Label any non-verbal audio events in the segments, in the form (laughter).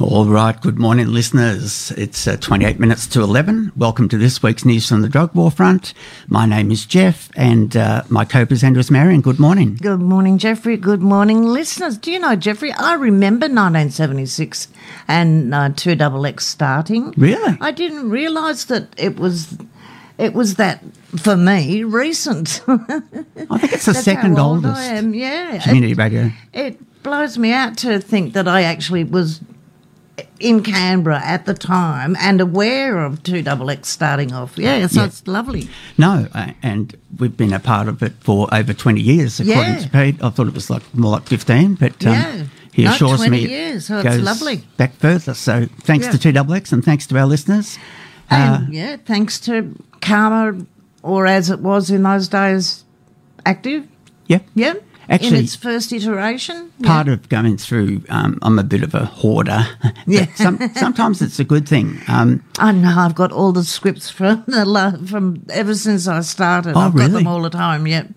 All right, good morning, listeners. It's uh, 28 minutes to 11. Welcome to this week's News from the Drug War Front. My name is Jeff, and uh, my co presenter is Marion. Good morning. Good morning, Jeffrey. Good morning, listeners. Do you know, Jeffrey, I remember 1976 and uh, 2XX starting. Really? I didn't realise that it was. It was that for me recent. (laughs) I think it's the second old oldest I am. Yeah, community radio. It, it blows me out to think that I actually was in Canberra at the time and aware of 2XX starting off. Yeah, so Yeah. it's lovely. No, uh, and we've been a part of it for over 20 years, according Yeah. to Pete. I thought it was like more like 15, but um, Yeah. he No, assures 20 me years, so it's lovely. back further. So thanks Yeah. to 2XX and thanks to our listeners. Uh, And yeah, thanks to CAHMA, or as it was in those days, Active. yeah. Yeah. Actually- in its first iteration. part of going through, um, I'm a bit of a hoarder. Yeah. (laughs) Some, sometimes it's a good thing. Um, I know I've got all the scripts from the from ever since I started. Oh, I've got them all at home. Yep.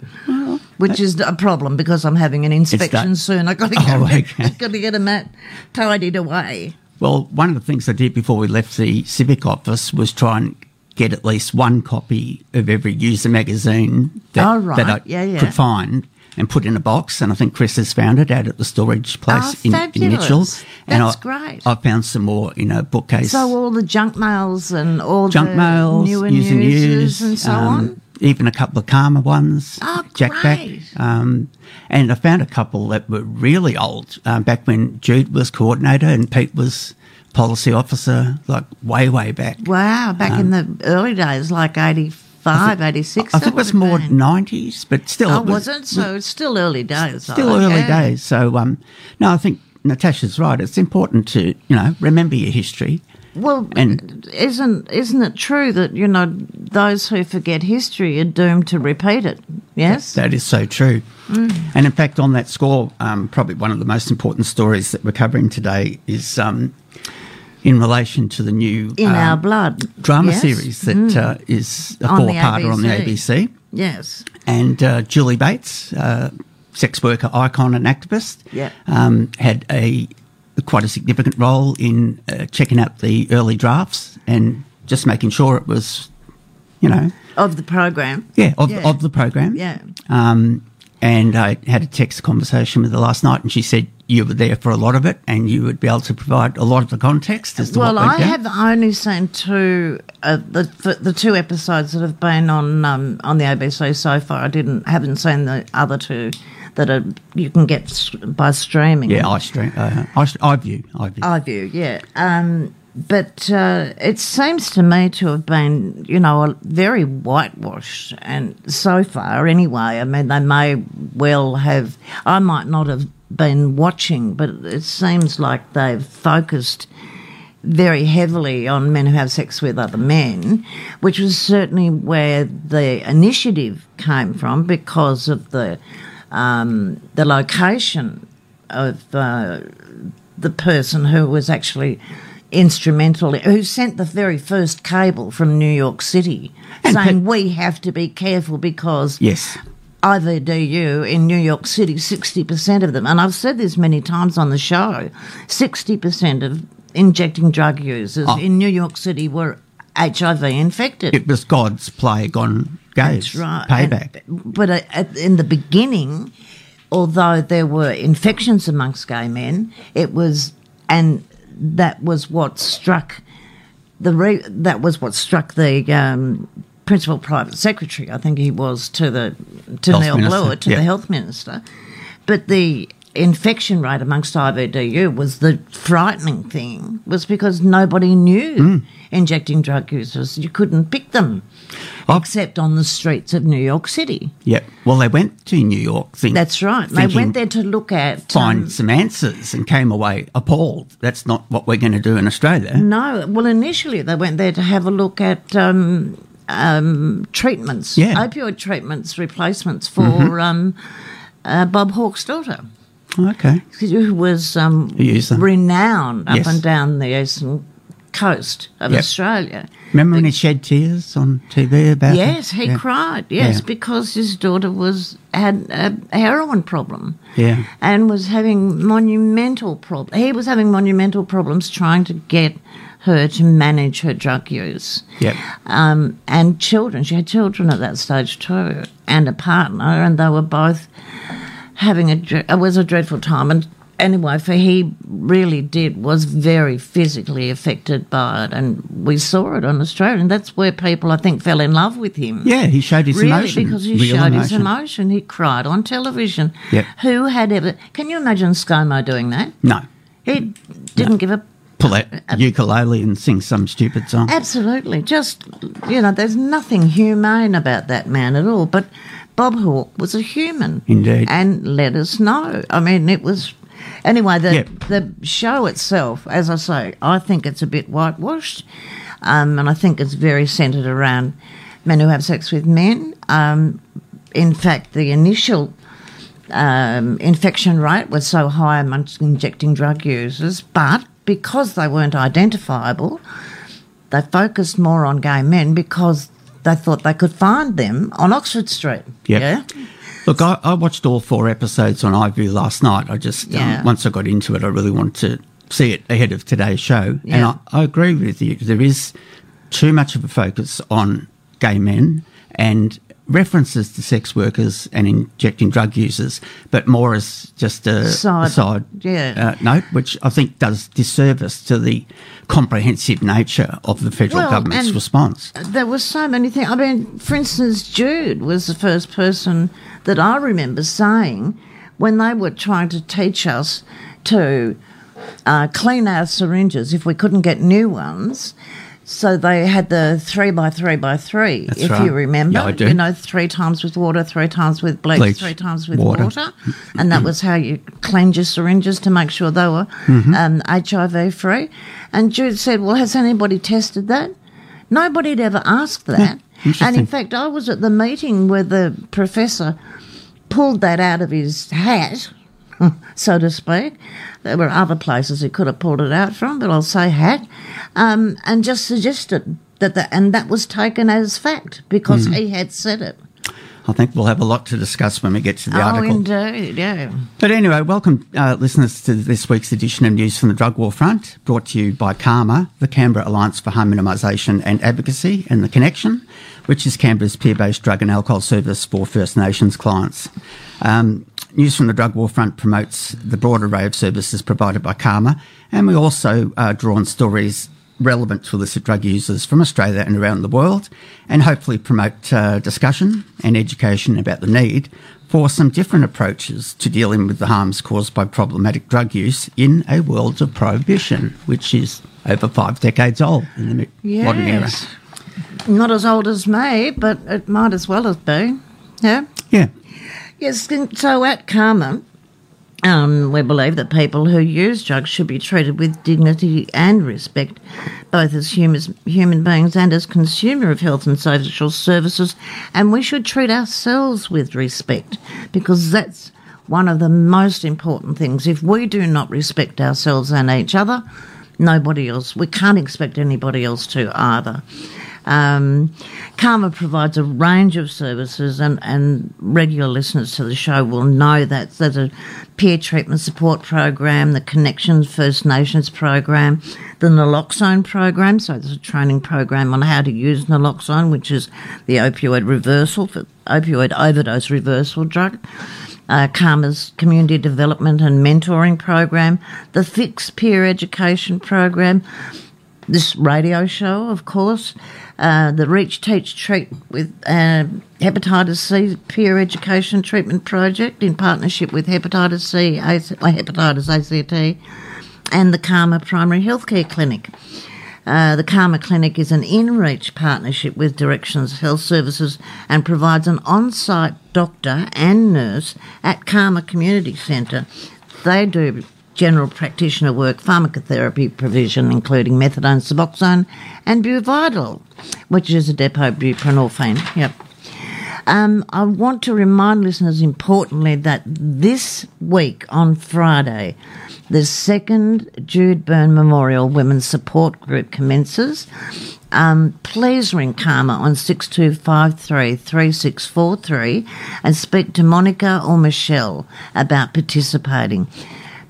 Which is a problem because I'm having an inspection soon. I've got to Oh, get, okay. got to get them at, tidied away. well, one of the things I did before we left the civic office was try and get at least one copy of every user magazine that, Oh, right. that I Yeah, yeah. could find and put in a box. And I think Chris has found it out at the storage place Oh, in, in. Mitchell. and That's I, great. I found some more in a bookcase. So all the junk mails and all Junk the mails, newer news and news, and so um, on. Even a couple of CAHMA ones, Oh, Jackback. great. Um, and I found a couple that were really old, um, back when Jude was coordinator and Pete was policy officer, like way, way back. Wow, back in the early days, like 85, 86. I that think it was more been. 90s, but still. Oh, it was, not So it's still early days. Still though, early days. So, um, no, I think Natasha's right. It's important to, you know, remember your history. Well, And- isn't isn't it true that you know those who forget history are doomed to repeat it? Yes. That is so true. Mm. And in fact, on that score, um, probably one of the most important stories that we're covering today is um, in relation to the new in um, our blood drama yes? Mm. series that uh, is a On the four-parter on the ABC. ABC. Yes. And uh, Julie Bates, uh, sex worker icon and activist, Yeah. um, had a quite a significant role in uh, checking out the early drafts and just making sure it was, you know, Of the program. yeah, of, Yeah. of the program. Yeah. Um, and I had a text conversation with her last night, and she said you were there for a lot of it, and you would be able to provide a lot of the context as to Well, what I have only seen two uh, the the two episodes that have been on um, on the ABC so far. I didn't haven't seen the other two that are you can get by streaming. Yeah, I stream. Uh, I, I view. I view. I view, yeah. Um, but uh, it seems to me to have been, you know, a very whitewashed, and so far, anyway. I mean, they may well have. I might not have been watching, but it seems like they've focused very heavily on men who have sex with other men, which was certainly where the initiative came from because of the um, the location of uh, the person who was actually instrumental, who sent the very first cable from New York City, And saying pe- we have to be careful because yes. IVDU in New York City, 60% of them, and I've said this many times on the show, 60% of injecting drug users Oh. in New York City were HIV infected. It was God's plague on gays. That's right. Payback. And- but uh, at, in the beginning, although there were infections amongst gay men, it was, and that was what struck the re, that was what struck the um, principal private secretary. I think he was to the to Health Neil Minister, Blewett, to yeah. the health minister. But the infection rate amongst IVDU was the frightening thing was because nobody knew Hmm. injecting drug users. You couldn't pick them Oh. except on the streets of New York City. Yep. Well, they went to New York. Think, That's right. They went there to look at. Find um, some answers and came away appalled. That's not what we're going to do in Australia. no, well, initially they went there to have a look at um, um, treatments, Yeah. opioid treatments, replacements for um, uh, Bob Hawke's daughter, Okay. who was um, user. renowned up Yes. and down the eastern coast of Yep. Australia. Remember when he shed tears on TV about? Yes, he Yeah. cried. Yes, Yeah. because his daughter was had a heroin problem. Yeah. and was having monumental problems. He was having monumental problems trying to get her to manage her drug use. Yep. Um, and children. She had children at that stage too, and a partner, and they were both having a. It was a dreadful time, and anyway, for he really did was very physically affected by it, and we saw it on Australia, and that's where people I think fell in love with him. Yeah, he showed his Really, emotion. because he real showed his emotion. emotion. He cried on television. Yep. Who had ever? Can you imagine ScoMo doing that? No. He didn't give a. Pull out ukulele and sing some stupid song. Absolutely, just you know, there's nothing humane about that man at all. But Bob Hawke was a human, Indeed. and let us know. I mean, it was. Anyway, the Yep. the show itself, as I say, I think it's a bit whitewashed, um, and I think it's very centred around men who have sex with men. Um, in fact, the initial um, infection rate was so high amongst injecting drug users, but because they weren't identifiable, they focused more on gay men because they thought they could find them on Oxford Street. Yep. Yeah. Look, I, I watched all four episodes on iView last night. I just, Yeah. um, once I got into it, I really wanted to see it ahead of today's show. And Yeah. I, I agree with you. There is too much of a focus on gay men and references to sex workers and injecting drug users, but more as just a Side, a side yeah. uh, note, which I think does disservice to the comprehensive nature of the federal Well, government's response. There were so many things. I mean, for instance, Jude was the first person that I remember saying when they were trying to teach us to uh, clean our syringes if we couldn't get new ones. So they had the three by three by three, That's if right. you remember. Yeah, I do. You know, three times with water, three times with bleach, Bleach, three times with water. water. And that was how you cleaned your syringes to make sure they were Mm-hmm. um, HIV free. And Jude said, Well, has anybody tested that? Nobody had ever asked that. and in fact, I was at the meeting where the professor pulled that out of his hat, (laughs) so to speak. There were other places he could have pulled it out from, but I'll say hat, um, and just suggested that, that, and that was taken as fact because Mm-hmm. he had said it. I think we'll have a lot to discuss when we get to the oh, article. indeed, yeah. But anyway, welcome uh, listeners to this week's edition of News from the Drug War Front, brought to you by CAHMA, the Canberra Alliance for Harm Minimisation and Advocacy, and The Connection, which is Canberra's peer-based drug and alcohol service for First Nations clients. Um, News from the Drug War Front promotes the broad array of services provided by CAHMA, and we also uh, draw on stories relevant to illicit drug users from Australia and around the world, and hopefully promote uh, discussion and education about the need for some different approaches to dealing with the harms caused by problematic drug use in a world of prohibition, which is over five decades old in the mi- modern era. Not as old as me, but it might as well have been. Yeah. Yeah. Yes. So at CAHMA, um, we believe that people who use drugs should be treated with dignity and respect, both as human, human beings and as consumer of health and social services. And we should treat ourselves with respect because that's one of the most important things. If we do not respect ourselves and each other, nobody else, we can't expect anybody else to either. Um, CAHMA provides a range of services, and, and regular listeners to the show will know that there's a peer treatment support program, the Connections First Nations program, the naloxone program. So there's a training program on how to use naloxone, which is the opioid reversal for opioid overdose reversal drug. Uh, CAHMA's community development and mentoring program, the Fix Peer Education program, this radio show, of course, uh, the Reach, Teach, Treat with uh, Hepatitis C Peer Education Treatment Project in partnership with Hepatitis C, AC, uh, Hepatitis ACT, and the CAHMA Primary Healthcare Clinic. Uh, the CAHMA Clinic is an in-reach partnership with Directions Health Services and provides an on-site doctor and nurse at CAHMA Community Centre. They do general practitioner work, pharmacotherapy provision, including methadone, suboxone, and Buvidal, which is a depot buprenorphine. Yep. Um, I want to remind listeners importantly that this week on Friday, the second Jude Byrne Memorial Women's Support Group commences. Um, please ring CAHMA on 6253 3643 and speak to Monica or Michelle about participating.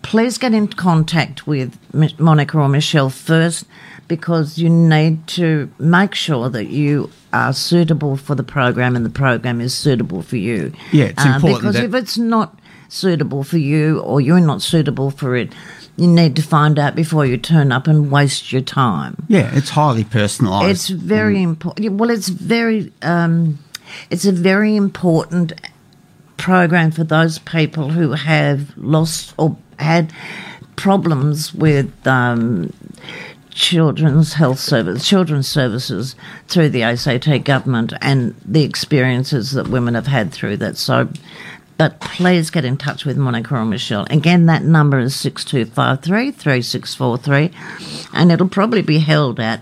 Please get in contact with Monica or Michelle first because you need to make sure that you are suitable for the program and the program is suitable for you. Yeah, it's Um, important because that- if it's not suitable for you or you're not suitable for it, you need to find out before you turn up and waste your time. Yeah, it's highly personalised. It's very important. Well, it's very. Um, it's a very important program for those people who have lost or had problems with um, children's health service, children's services through the ACT government and the experiences that women have had through that. So, but please get in touch with Monica or Michelle. Again, that number is 6253 3643, and it'll probably be held at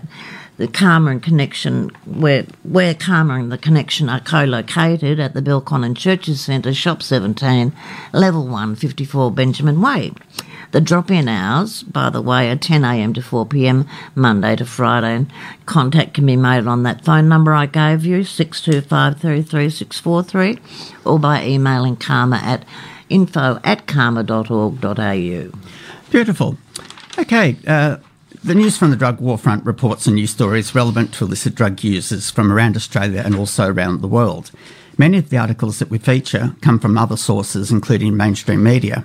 the CAHMA and Connection, where, where CAHMA and the Connection are co located at the Belconnen Churches Centre, Shop 17, Level 1, 54 Benjamin Way. The drop in hours, by the way, are 10am to 4pm, Monday to Friday. And contact can be made on that phone number I gave you, 62533643, or by emailing cahma at info at cahma.org.au. Beautiful. Okay, uh, the news from the drug war front reports on news stories relevant to illicit drug users from around Australia and also around the world. Many of the articles that we feature come from other sources, including mainstream media.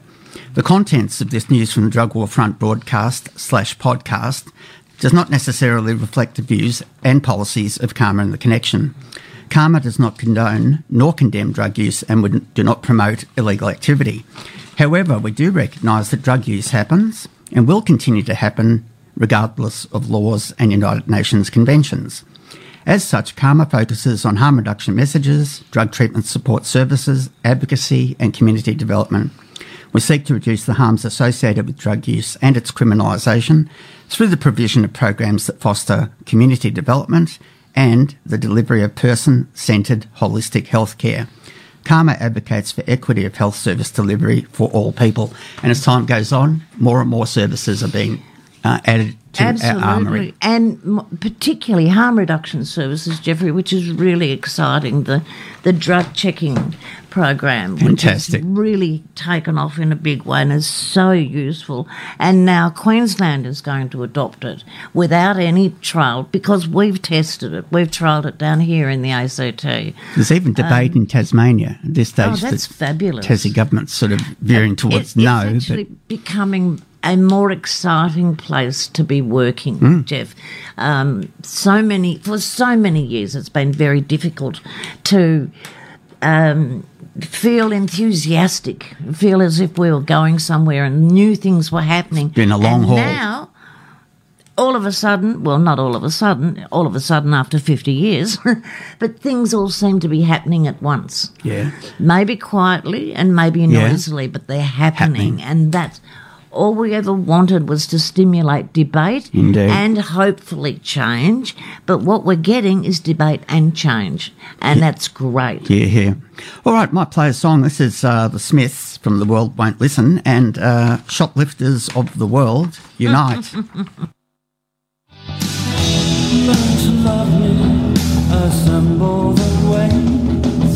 The contents of this news from the drug war front broadcast slash podcast does not necessarily reflect the views and policies of CAHMA and the Connection. CAHMA does not condone nor condemn drug use and would, do not promote illegal activity. However, we do recognise that drug use happens and will continue to happen regardless of laws and United Nations conventions. As such, CAHMA focuses on harm reduction messages, drug treatment support services, advocacy, and community development. We seek to reduce the harms associated with drug use and its criminalisation through the provision of programs that foster community development and the delivery of person centred holistic healthcare. CAHMA advocates for equity of health service delivery for all people. And as time goes on, more and more services are being uh, added to our armoury. Absolutely, and particularly harm reduction services, Jeffrey, which is really exciting. The the drug checking program, which Fantastic. has really taken off in a big way and is so useful. And now Queensland is going to adopt it without any trial because we've tested it. We've trialled it down here in the ACT. There's even debate in Tasmania at this stage. Um, Oh, that's that fabulous. Tassie government's sort of veering towards It's, no, it's actually becoming a more exciting place to be working, Hmm. Jeff. Um, so many for so many years, it's been very difficult to um, feel enthusiastic, feel as if we were going somewhere and new things were happening. Been a long and haul. Now, all of a sudden, well, not all of a sudden, all of a sudden after 50 years, (laughs) but things all seem to be happening at once yeah. maybe quietly and maybe Yeah. noisily, but they're happening. Happening. And that's all we ever wanted was to stimulate debate Indeed. and hopefully change. But what we're getting is debate and change. And that's great. Yeah, yeah. All right, might play a song. This is uh, The Smiths from The World Won't Listen and uh, Shoplifters of the World Unite. (laughs) Learn to love me, assemble the waves.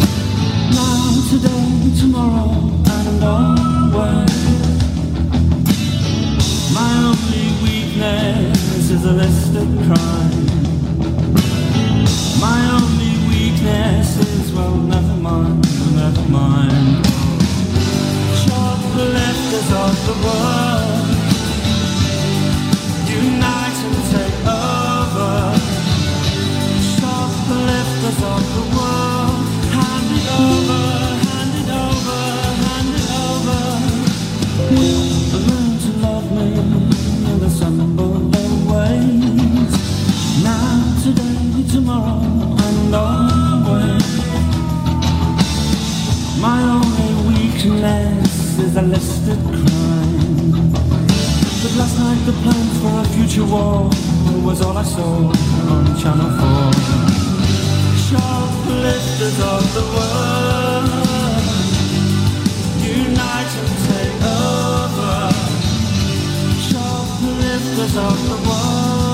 Now, today, tomorrow, and always. A listed crime. My only weakness is, well, never mind, never mind. Shoplifters of the world. Unite and take over. Shoplifters of the world. Tomorrow, and always. My only weakness is a listed crime. But last night the plan for a future war was all I saw on Channel 4. Shoplifters of the world, unite and take over. Shoplifters of the world,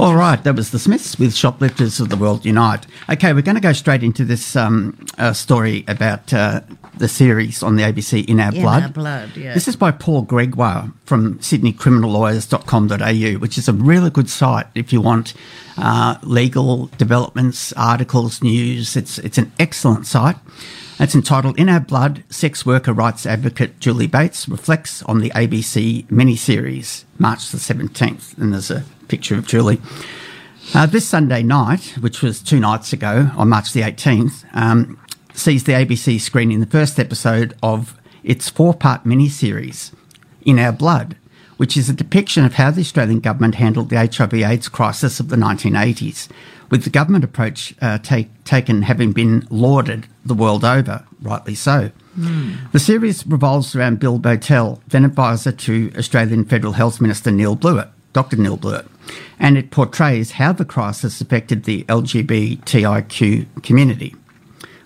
All right, that was the Smiths with Shoplifters of the World Unite. Okay, we're going to go straight into this um, uh, story about uh, the series on the ABC In Our In Blood. Our Blood, yeah. This is by Paul Gregoire from sydneycriminallawyers.com.au, which is a really good site if you want uh, legal developments, articles, news. It's, it's an excellent site. It's entitled In Our Blood, Sex Worker Rights Advocate Julie Bates reflects on the ABC miniseries, March the 17th. And there's a picture of Julie. Uh, this Sunday night, which was two nights ago on March the 18th, um, sees the ABC screening the first episode of its four part miniseries, In Our Blood, which is a depiction of how the Australian government handled the HIV AIDS crisis of the 1980s, with the government approach uh, take, taken having been lauded the world over, rightly so. The series revolves around Bill Bowtell, then advisor to Australian Federal Health Minister Neil Blewett, Dr. Neil Blewett, and it portrays how the crisis affected the LGBTIQ community.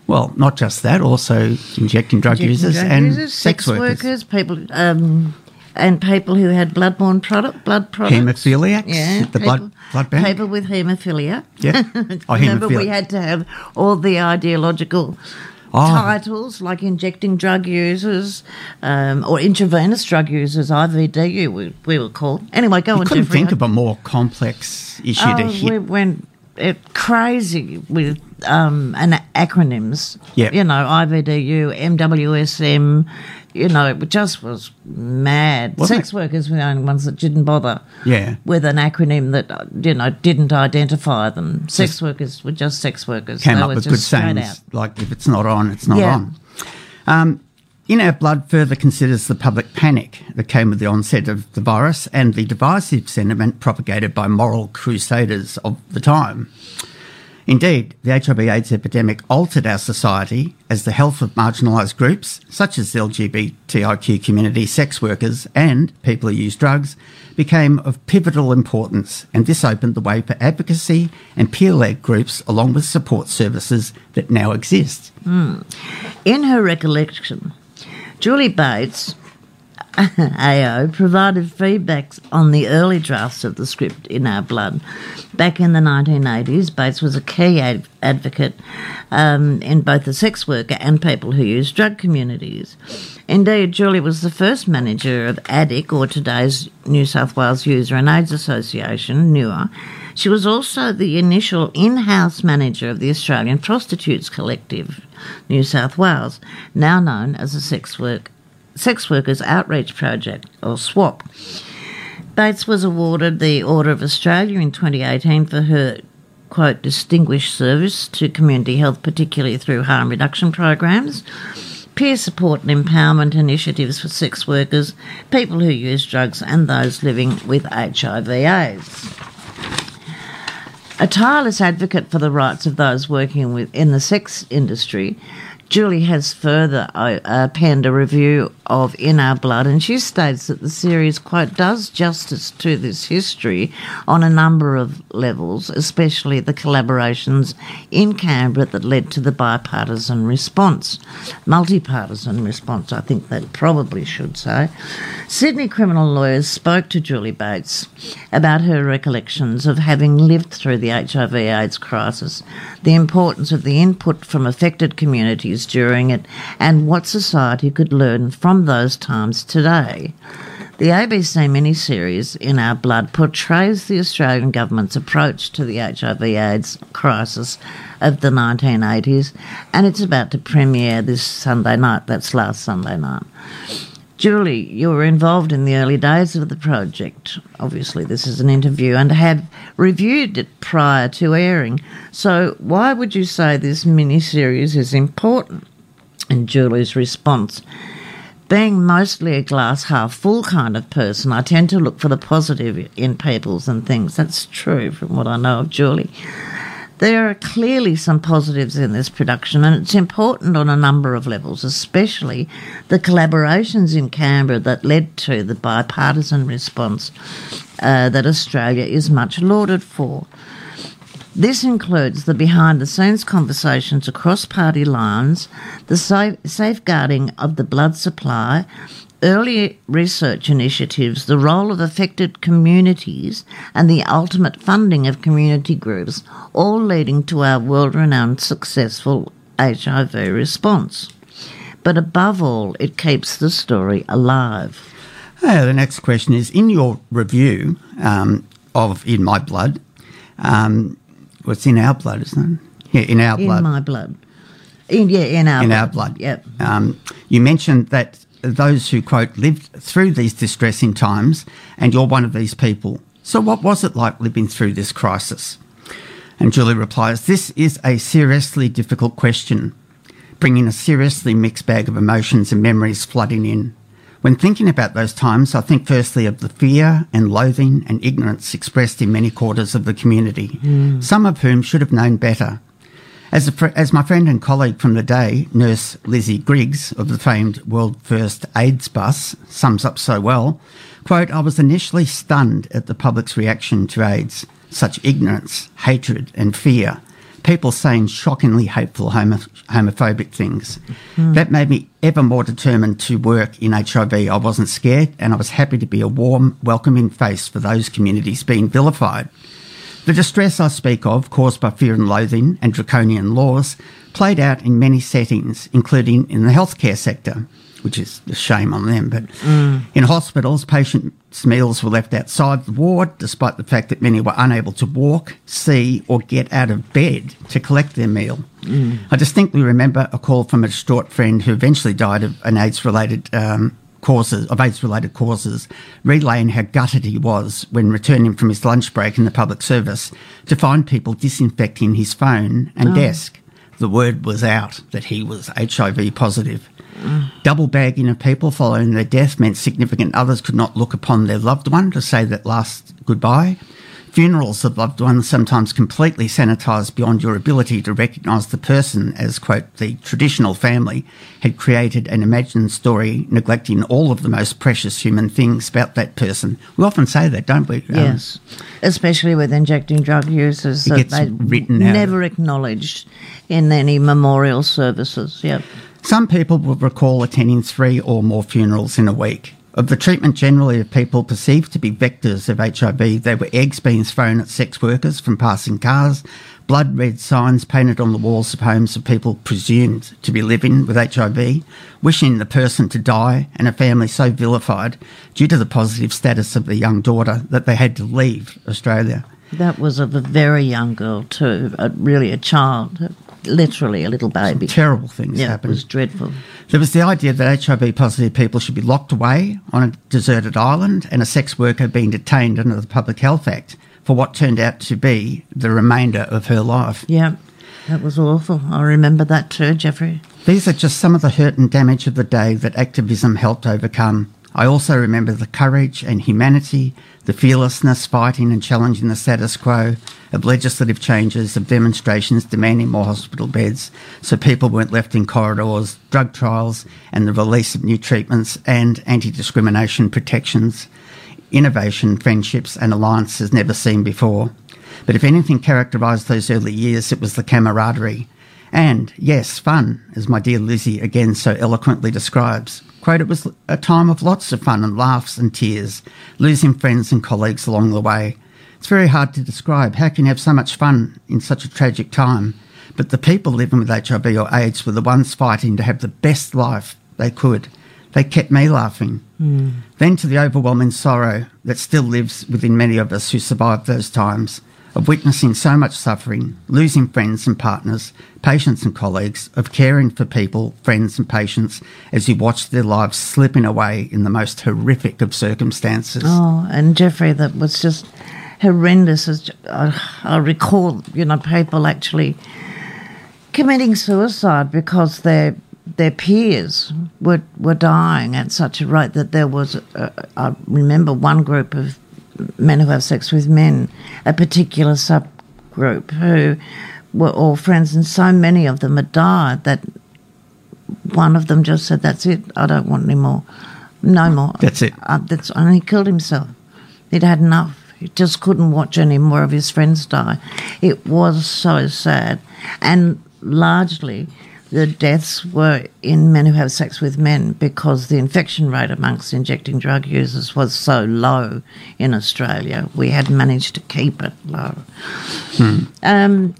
Well, not just that, also injecting drug injecting users drug and users, sex, workers. people, um, and people who had bloodborne product, blood products. Haemophiliacs, Yeah, the blood- blood bank. People with haemophilia. Yeah. (laughs) Oh, Remember, we had to have all the ideological Oh. titles like injecting drug users um, or intravenous drug users, IVDU, we, we were called. Anyway, go You on, couldn't think of a more complex issue to Oh, hit. we went it crazy with um, an acronyms. Yep. You know, IVDU, MWSM. You know, it just was mad. Wasn't Sex it? workers were the only ones that didn't bother. Yeah. With an acronym that uh, you know didn't identify them. Sex workers were just sex workers. Came They up were with just good sayings out. like if it's not on, it's not Yeah. on. Um, In Our Blood further considers the public panic that came with the onset of the virus and the divisive sentiment propagated by moral crusaders of the time. Indeed, the HIV AIDS epidemic altered our society as the health of marginalised groups, such as the LGBTIQ community, sex workers, and people who use drugs, became of pivotal importance, and this opened the way for advocacy and peer led groups along with support services that now exist. Hmm. In her recollection, Julie Bates, (laughs) AO, provided feedback on the early drafts of the script in Our Blood. Back in the 1980s, Bates was a key ad- advocate um, in both the sex worker and people who use drug communities. Indeed, Julie was the first manager of ADIC, or today's New South Wales User and AIDS Association, NUAA. She was also the initial in house manager of the Australian Prostitutes Collective, New South Wales, now known as the Sex, Work, Sex Workers Outreach Project, or SWOP. Bates was awarded the Order of Australia in 2018 for her, quote, distinguished service to community health, particularly through harm reduction programs. peer support and empowerment initiatives for sex workers, people who use drugs, and those living with HIV/AIDS. A tireless advocate for the rights of those working with, in the sex industry, Julie has further uh, uh, penned a review of In Our Blood, and she states that the series, quote, does justice to this history on a number of levels, especially the collaborations in Canberra that led to the bipartisan response. Multi-partisan response, I think they probably should say. Sydney criminal lawyers spoke to Julie Bates about her recollections of having lived through the HIV AIDS crisis, the importance of the input from affected communities during it, and what society could learn from those times today. The ABC miniseries In Our Blood portrays the Australian government's approach to the HIV AIDS crisis of the 1980s, and it's about to premiere this Sunday night. That's last Sunday night. Julie, you were involved in the early days of the project. Obviously, this is an interview and have reviewed it prior to airing. So, why would you say this miniseries is important? And Julie's response being mostly a glass half full kind of person, I tend to look for the positive in peoples and things. That's true from what I know of Julie. There are clearly some positives in this production, and it's important on a number of levels, especially the collaborations in Canberra that led to the bipartisan response uh, that Australia is much lauded for. This includes the behind the scenes conversations across party lines, the safe- safeguarding of the blood supply, early research initiatives, the role of affected communities, and the ultimate funding of community groups, all leading to our world renowned successful HIV response. But above all, it keeps the story alive. Uh, the next question is in your review um, of In My Blood, um, well, in our blood, isn't it? Yeah, in our In blood. In my blood. In, yeah, in our in blood. our blood. Yep. Um, you mentioned that those who, quote, lived through these distressing times, and you're one of these people. So, what was it like living through this crisis? And Julie replies, This is a seriously difficult question, bringing a seriously mixed bag of emotions and memories flooding in. When thinking about those times, I think firstly of the fear and loathing and ignorance expressed in many quarters of the community, hmm. some of whom should have known better. As, a fr- as my friend and colleague from the day, nurse Lizzie Griggs of the famed World First AIDS bus, sums up so well, quote, I was initially stunned at the public's reaction to AIDS, such ignorance, hatred and fear, people saying shockingly hateful homo- homophobic things. Hmm. That made me ever more determined to work in HIV. I wasn't scared and I was happy to be a warm, welcoming face for those communities being vilified. The distress I speak of, caused by fear and loathing and draconian laws, played out in many settings, including in the healthcare sector, which is a shame on them. But in hospitals, patients' meals were left outside the ward, despite the fact that many were unable to walk, see, or get out of bed to collect their meal. I distinctly remember a call from a distraught friend who eventually died of an AIDS-related um, causes of AIDS-related causes, relaying how gutted he was when returning from his lunch break in the public service to find people disinfecting his phone and oh. desk. The word was out that he was HIV positive. Double bagging of people following their death meant significant others could not look upon their loved one to say that last goodbye. Funerals of loved ones sometimes completely sanitised beyond your ability to recognise the person as, quote, the traditional family had created an imagined story neglecting all of the most precious human things about that person. We often say that, don't we? Um, Yes, especially with injecting drug users that they written out. never acknowledged in any memorial services. Yep. Some people will recall attending three or more funerals in a week. Of the treatment generally of people perceived to be vectors of HIV, there were eggs being thrown at sex workers from passing cars, blood red signs painted on the walls of homes of people presumed to be living with HIV, wishing the person to die, and a family so vilified due to the positive status of the young daughter that they had to leave Australia. That was of a very young girl too, really a child, literally a little baby. Terrible things yeah, it was dreadful. There was the idea that HIV positive people should be locked away on a deserted island and a sex worker being detained under the Public Health Act for what turned out to be the remainder of her life. Yeah, that was awful. I remember that too, Jeffrey. These are just some of the hurt and damage of the day that activism helped overcome. I also remember the courage and humanity, the fearlessness fighting and challenging the status quo, of legislative changes, of demonstrations demanding more hospital beds so people weren't left in corridors, drug trials, and the release of new treatments and anti discrimination protections, innovation, friendships, and alliances never seen before. But if anything characterised those early years, it was the camaraderie. And, yes, fun, as my dear Lizzie again so eloquently describes. Quote, it was a time of lots of fun and laughs and tears, losing friends and colleagues along the way. It's very hard to describe. How can you have so much fun in such a tragic time? But the people living with HIV or AIDS were the ones fighting to have the best life they could. They kept me laughing. Mm. Then to the overwhelming sorrow that still lives within many of us who survived those times of witnessing so much suffering, losing friends and partners, patients and colleagues, of caring for people, friends and patients as you watched their lives slipping away in the most horrific of circumstances. Oh, and Jeffrey, that was just horrendous. I recall, you know, people actually committing suicide because their their peers were were dying at such a rate that there was. I remember one group of men who have sex with men, a particular subgroup who were all friends, and so many of them had died that one of them just said, "That's it. I don't want any more. No more. That's it. Uh, that's and he killed himself. He'd had enough." He just couldn't watch any more of his friends die. It was so sad. And largely, the deaths were in men who have sex with men because the infection rate amongst injecting drug users was so low in Australia. We had managed to keep it low. Hmm. Um,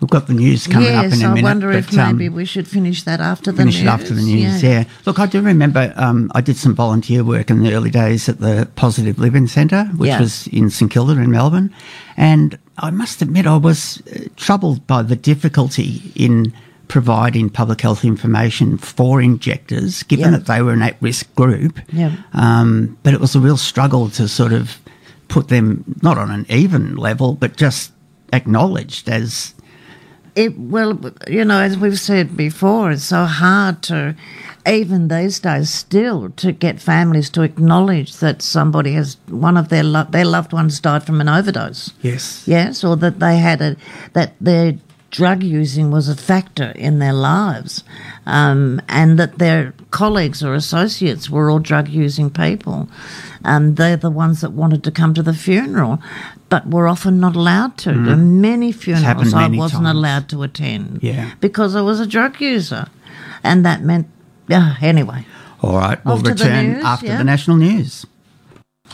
We've got the news coming yes, up in a minute. I wonder if um, maybe we should finish that after the finish news. it after the news, yeah. yeah. Look, I do remember um, I did some volunteer work in the early days at the Positive Living Centre, which yeah. was in St Kilda in Melbourne. And I must admit, I was uh, troubled by the difficulty in providing public health information for injectors, given that they were an at risk group. Yeah. Um, but it was a real struggle to sort of put them not on an even level, but just acknowledged as it well, you know, as we've said before, it's so hard to, even these days, still to get families to acknowledge that somebody has one of their lo- their loved ones died from an overdose. Yes. Yes, or that they had a that their drug using was a factor in their lives, um, and that their colleagues or associates were all drug using people. Um, they're the ones that wanted to come to the funeral, but were often not allowed to. Mm. many funerals many I wasn't times. allowed to attend yeah. because I was a drug user. And that meant, uh, anyway. All right, we'll return news, after yeah. the national news.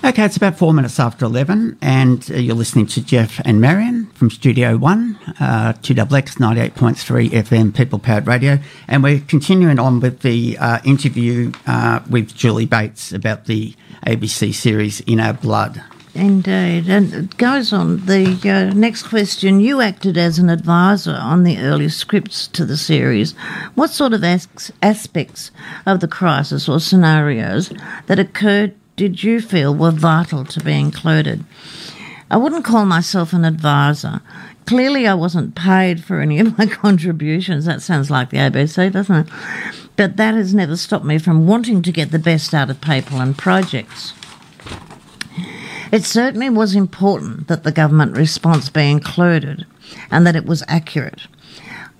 Okay, it's about four minutes after 11, and uh, you're listening to Jeff and Marion from Studio One, uh, 2XX 98.3 FM People Powered Radio. And we're continuing on with the uh, interview uh, with Julie Bates about the ABC series In Our Blood. Indeed. And it goes on. The uh, next question You acted as an advisor on the early scripts to the series. What sort of as- aspects of the crisis or scenarios that occurred did you feel were vital to be included? I wouldn't call myself an advisor. Clearly, I wasn't paid for any of my (laughs) contributions. That sounds like the ABC, doesn't it? But that has never stopped me from wanting to get the best out of people and projects. It certainly was important that the government response be included and that it was accurate.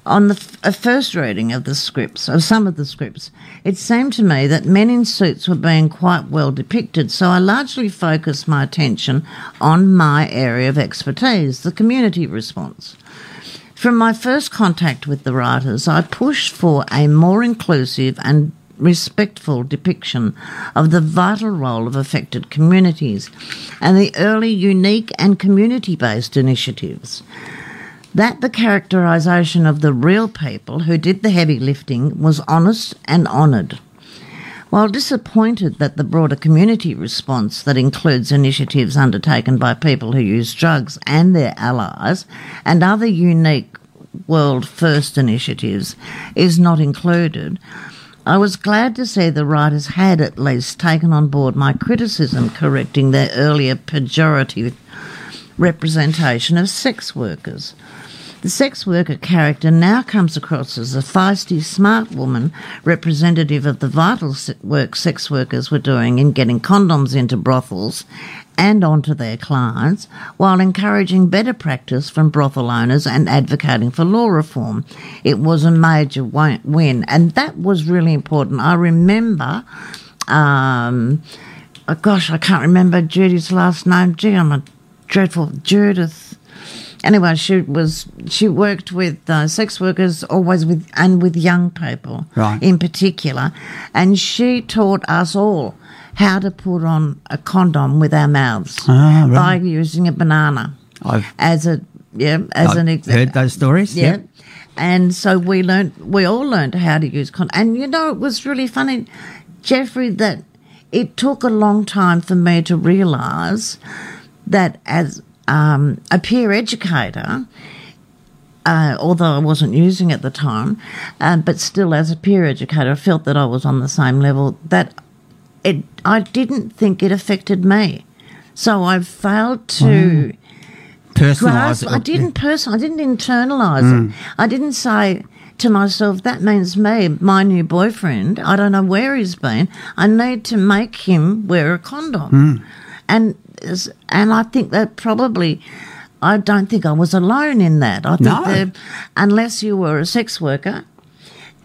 On the first reading of the scripts, of some of the scripts, it seemed to me that men in suits were being quite well depicted, so I largely focused my attention on my area of expertise, the community response. From my first contact with the writers, I pushed for a more inclusive and respectful depiction of the vital role of affected communities and the early unique and community based initiatives. That the characterisation of the real people who did the heavy lifting was honest and honoured. While disappointed that the broader community response that includes initiatives undertaken by people who use drugs and their allies and other unique world first initiatives is not included, I was glad to see the writers had at least taken on board my criticism correcting their earlier pejorative representation of sex workers. The sex worker character now comes across as a feisty, smart woman, representative of the vital work sex workers were doing in getting condoms into brothels and onto their clients, while encouraging better practice from brothel owners and advocating for law reform. It was a major win, and that was really important. I remember. Um, oh gosh, I can't remember Judy's last name. Gee, I'm a dreadful Judith. Anyway, she was she worked with uh, sex workers, always with and with young people, Right. in particular, and she taught us all how to put on a condom with our mouths Ah, right. by using a banana I've, as a yeah as I've an example. heard those stories. yeah. Yep. And so we learned, we all learned how to use condom. And you know, it was really funny, Jeffrey, that it took a long time for me to realise that as um, a peer educator, uh, although I wasn't using at the time, uh, but still as a peer educator, I felt that I was on the same level. That it, I didn't think it affected me, so I failed to Personalise grasp. it. I didn't person. I didn't internalize it. I didn't say to myself, "That means me, my new boyfriend. I don't know where he's been. I need to make him wear a condom." And and I think that probably. I don't think I was alone in that. I think No. that unless you were a sex worker,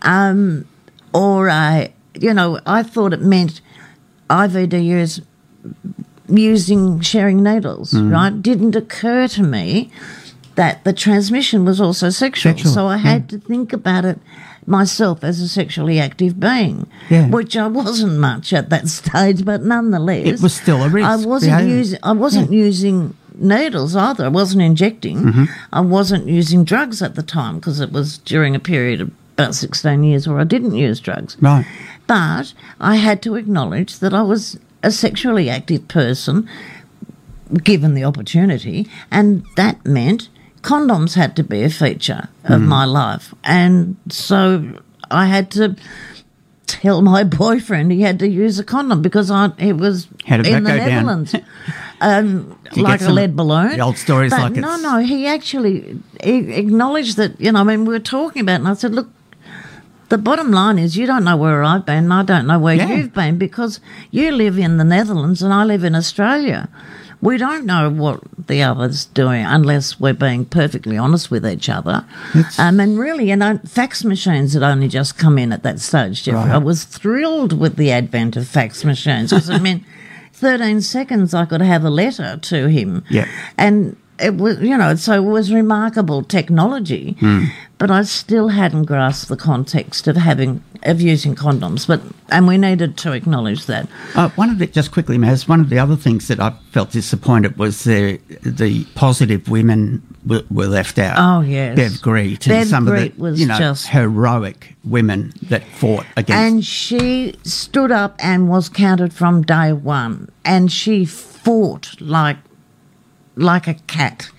um, or a, you know, I thought it meant IVDUs using sharing needles, Mm. right? Didn't occur to me that the transmission was also sexual. Sexual, So I had to think about it myself as a sexually active being, Yeah. which I wasn't much at that (laughs) stage, but nonetheless, It was still a risk I wasn't using. I wasn't using needles either. I wasn't injecting. Mm-hmm. I wasn't using drugs at the time because it was during a period of about sixteen years where I didn't use drugs. Right. But I had to acknowledge that I was a sexually active person given the opportunity, and that meant condoms had to be a feature of Mm. my life. And so I had to tell my (laughs) boyfriend he had to use a condom because I it was in the? Netherlands. (laughs) Um, like a lead balloon. the old stories but like no, it's- no. He actually he acknowledged that. You know, I mean, we were talking about, it and I said, "Look, the bottom line is you don't know where I've been, and I don't know where Yeah. you've been because you live in the Netherlands and I live in Australia. We don't know what the other's doing unless we're being perfectly honest with each other. Um, and really, you know, fax machines had only just come in at that stage, Jeffrey. Right. I was thrilled with the advent of fax machines because it meant (laughs) 13 seconds I could have a letter to him. Yeah. And it was, you know, so it was remarkable technology, Hmm. but I still hadn't grasped the context of having of using condoms. But and we needed to acknowledge that. Uh, one of the just quickly, Maz. One of the other things that I felt disappointed was the the positive women were, were left out. Oh, yes. Bev Greet and Bev some Greet of the was you know just- heroic women that fought against. And she stood up and was counted from day one, and she fought like like a cat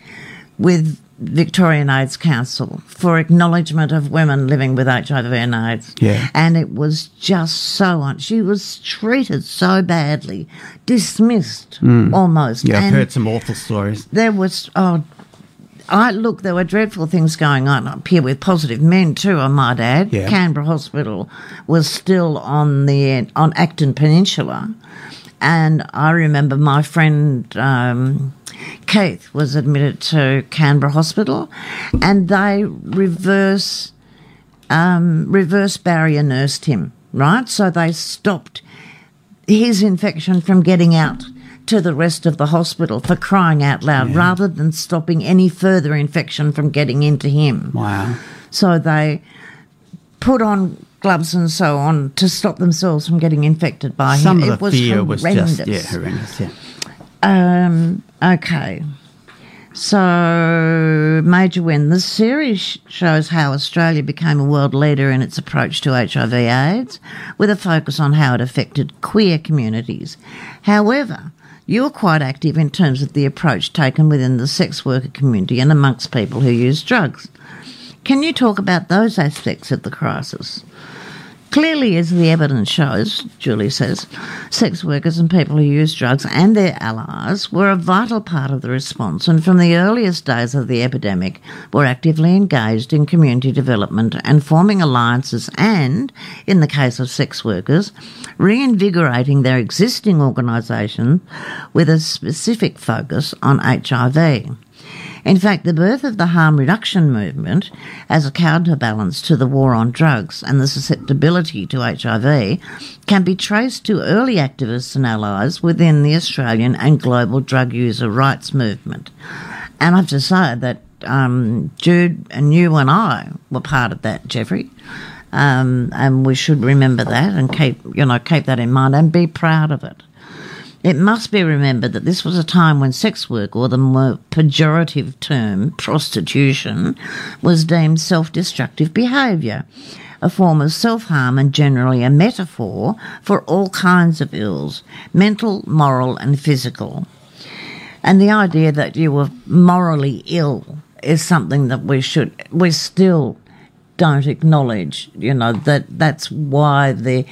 with Victorian AIDS Council for acknowledgement of women living with HIV and AIDS. Yeah. And it was just so un- she was treated so badly, dismissed mm. almost. yeah, I've heard some awful stories. there was oh I look there were dreadful things going on up here with positive men too I might add Yeah. Canberra Hospital was still on the on Acton Peninsula and I remember my friend um, Keith was admitted to Canberra Hospital and they reverse um, reverse barrier nursed him right so they stopped his infection from getting out to the rest of the hospital for crying out loud rather than stopping any further infection from getting into him. Wow. So they put on gloves and so on to stop themselves from getting infected by Some him. of it the was fear horrendous. was just yeah horrendous. Yeah. Um, okay. So, Major Win, the series shows how Australia became a world leader in its approach to HIV AIDS, with a focus on how it affected queer communities. However, you're quite active in terms of the approach taken within the sex worker community and amongst people who use drugs. Can you talk about those aspects of the crisis? Clearly, as the evidence shows, Julie says, sex workers and people who use drugs and their allies were a vital part of the response, and from the earliest days of the epidemic, were actively engaged in community development and forming alliances, and, in the case of sex workers, reinvigorating their existing organisation with a specific focus on HIV. In fact, the birth of the harm reduction movement as a counterbalance to the war on drugs and the susceptibility to HIV can be traced to early activists and allies within the Australian and global drug user rights movement. And I have to say that um, Jude and you and I were part of that, Jeffrey. Um, and we should remember that and keep, you know, keep that in mind and be proud of it. It must be remembered that this was a time when sex work, or the more pejorative term prostitution, was deemed self destructive behaviour, a form of self harm and generally a metaphor for all kinds of ills mental, moral, and physical. And the idea that you were morally ill is something that we should, we still don't acknowledge, you know, that that's why the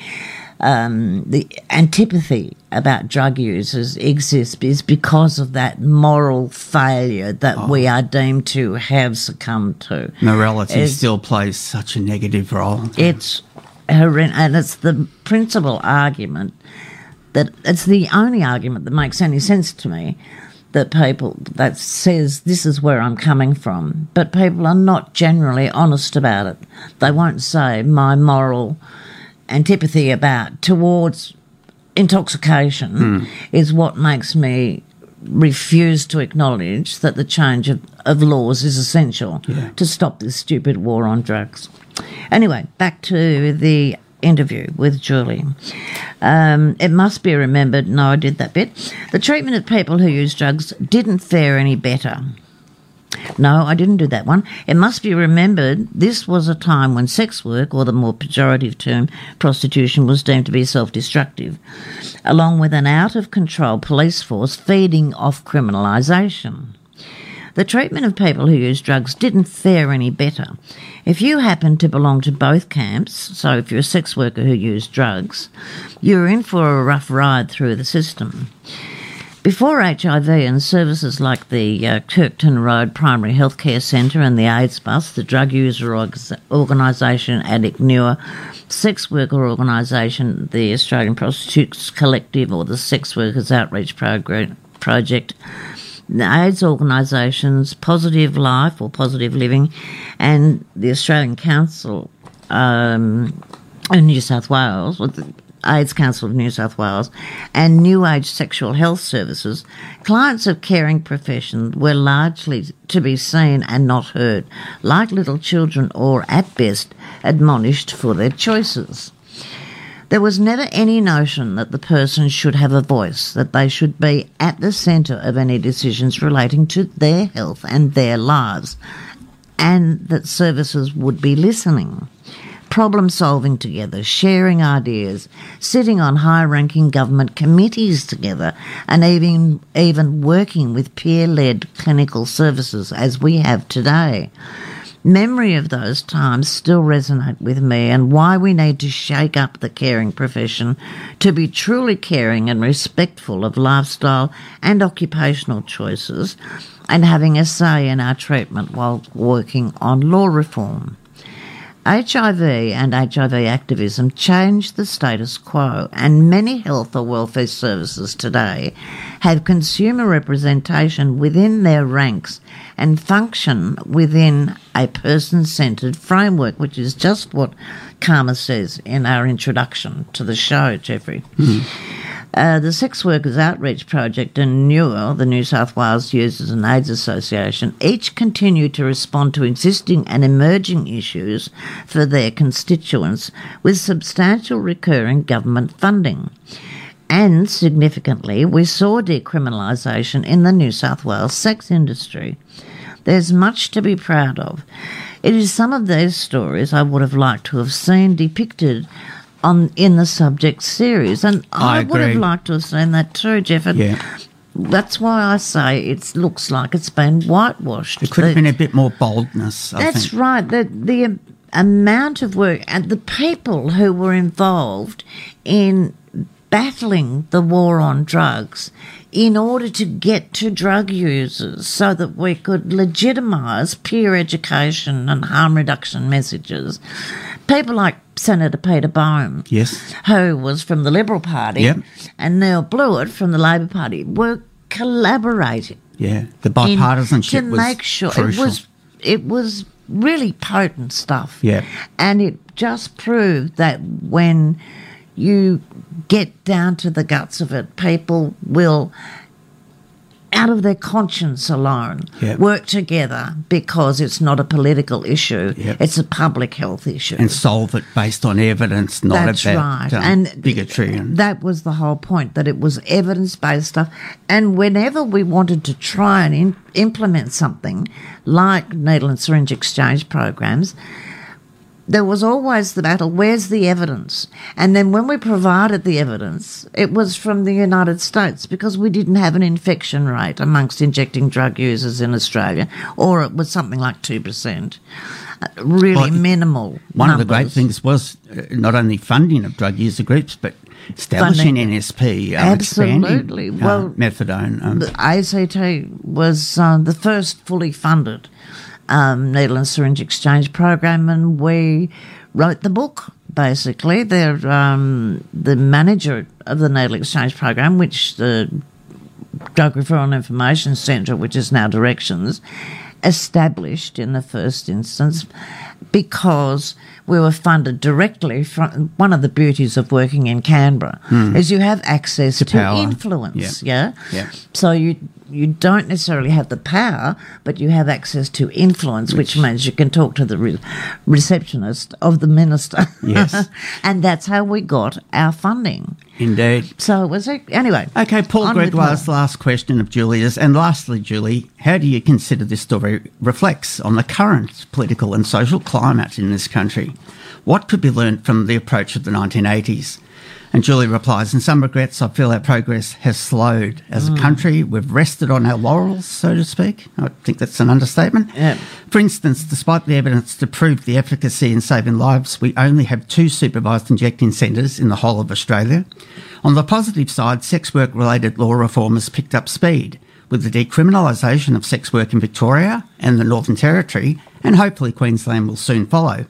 um, the antipathy about drug users exists is because of that moral failure that we are deemed to have succumbed to. Morality It's- still plays such a negative role. It's horrend- and it's the principal argument that it's the only argument that makes any sense to me that people that says this is where I'm coming from, but people are not generally honest about it. They won't say my moral antipathy about towards intoxication is what makes me refuse to acknowledge that the change of, of laws is essential to stop this stupid war on drugs. Anyway, back to the interview with Julie. Um, it must be remembered, no, I did that bit. The treatment of people who use drugs didn't fare any better. No, I didn't do that one. It must be remembered this was a time when sex work, or the more pejorative term prostitution, was deemed to be self destructive, along with an out of control police force feeding off criminalisation. The treatment of people who use drugs didn't fare any better. If you happen to belong to both camps, so if you're a sex worker who used drugs, you're in for a rough ride through the system. Before HIV and services like the uh, Kirketon Road Primary Healthcare Centre and the AIDS Bus, the Drug User Organisation Addict NUAA, Sex Worker Organisation, the Australian Prostitutes Collective, or the Sex Workers Outreach Project, AIDS organisations, Positive Life or Positive Living, and the Australian Council um, in New South Wales, AIDS Council of New South Wales, and New Age Sexual Health Services, clients of caring profession were largely to be seen and not heard, like little children or, at best, admonished for their choices. There was never any notion that the person should have a voice, that they should be at the centre of any decisions relating to their health and their lives, and that services would be listening. Problem solving together, sharing ideas, sitting on high ranking government committees together, and even, even working with peer led clinical services as we have today memory of those times still resonate with me and why we need to shake up the caring profession to be truly caring and respectful of lifestyle and occupational choices and having a say in our treatment while working on law reform. HIV and HIV activism changed the status quo, and many health or welfare services today have consumer representation within their ranks and function within a person centred framework, which is just what CAHMA says in our introduction to the show, Jeffrey. Hmm. Uh, the Sex Workers Outreach Project and NUAA, the New South Wales Users and AIDS Association, each continue to respond to existing and emerging issues for their constituents with substantial recurring government funding. And significantly, we saw decriminalisation in the New South Wales sex industry. There's much to be proud of. It is some of those stories I would have liked to have seen depicted on in the subject series, and I, I would have liked to have seen that too, Jeff. And Yeah. that's why I say it looks like it's been whitewashed. It could have been a bit more boldness, I that's think. right. The the amount of work and the people who were involved in battling the war on drugs in order to get to drug users so that we could legitimise peer education and harm reduction messages. People like Senator Peter Baume, Yes. who was from the Liberal Party, Yep. and Neil Blewett from the Labor Party, were collaborating Yeah. The bipartisanship in- to make sure crucial. it was it was really potent stuff. Yeah. and it just proved that when you get down to the guts of it, people will. Out of their conscience alone, Yeah. work together because it's not a political issue; Yep. it's a public health issue. and solve it based on evidence, not That's about right. um, and bigotry. And, that was the whole point that it was evidence based stuff. And whenever we wanted to try and in, implement something like needle and syringe exchange programs, there was always the battle where's the evidence? And then when we provided the evidence, it was from the United States because we didn't have an infection rate amongst injecting drug users in Australia, or it was something like 2%. Uh, Really Well, minimal. one of the great things was uh, not only funding of drug user groups, but establishing Funding. NSP, um, Absolutely. Well, uh, methadone. Um, The ACT was uh, the first fully funded um, needle and syringe exchange program, and we wrote the book. Basically, they're um, the manager of the needle exchange program, which the Drug Referral and Information Centre, which is now Directions, established in the first instance because we were funded directly from one of the beauties of working in Canberra is you have access to, power. influence Yeah. yeah Yeah. so you you don't necessarily have the power but you have access to influence which, means you can talk to the re- receptionist of the minister Yes. (laughs) and that's how we got our funding indeed. so it was anyway Okay, Paul Gregoire's last question of Julia's. And lastly, Julie, how do you consider this story reflects on the current political and social climate in this country? What could be learnt from the approach of the 1980s? And Julie replies, In some regrets, I feel our progress has slowed. As Hmm. a country, we've rested on our laurels, so to speak. I think that's an understatement. Yeah. For instance, despite the evidence to prove the efficacy in saving lives, we only have two supervised injecting centres in the whole of Australia. On the positive side, sex work related law reform has picked up speed with the decriminalisation of sex work in Victoria and the Northern Territory, and hopefully Queensland will soon follow.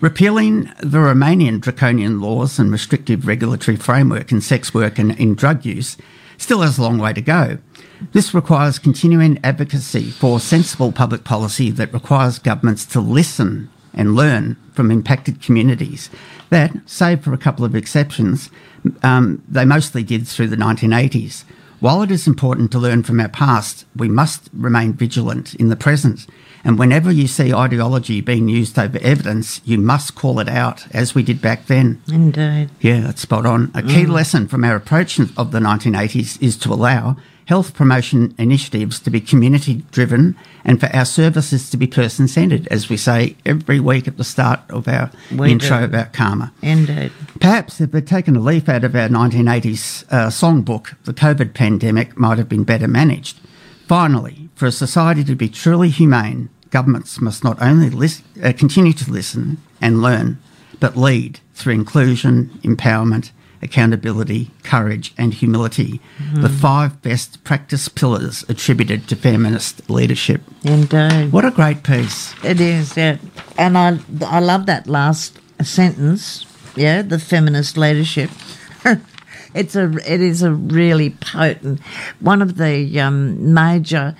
Repealing the Romanian draconian laws and restrictive regulatory framework in sex work and in drug use still has a long way to go. This requires continuing advocacy for sensible public policy that requires governments to listen and learn from impacted communities that, save for a couple of exceptions, um, they mostly did through the 1980s. While it is important to learn from our past, we must remain vigilant in the present. And whenever you see ideology being used over evidence, you must call it out, as we did back then. indeed Yeah, that's spot on. A key mm. lesson from our approach of the 1980s is to allow health promotion initiatives to be community driven and for our services to be person centred, as we say every week at the start of our We intro do. about CAHMA. indeed Perhaps if we'd taken a leaf out of our 1980s uh, songbook, the COVID pandemic might have been better managed. Finally, for a society to be truly humane, governments must not only lis- uh, continue to listen and learn, but lead through inclusion, empowerment, accountability, courage, and humility. The five best practice pillars attributed to feminist leadership. indeed What a great piece. It is, yeah. And I I love that last sentence, yeah, the feminist leadership. (laughs) it's a it is a really potent one of the um, major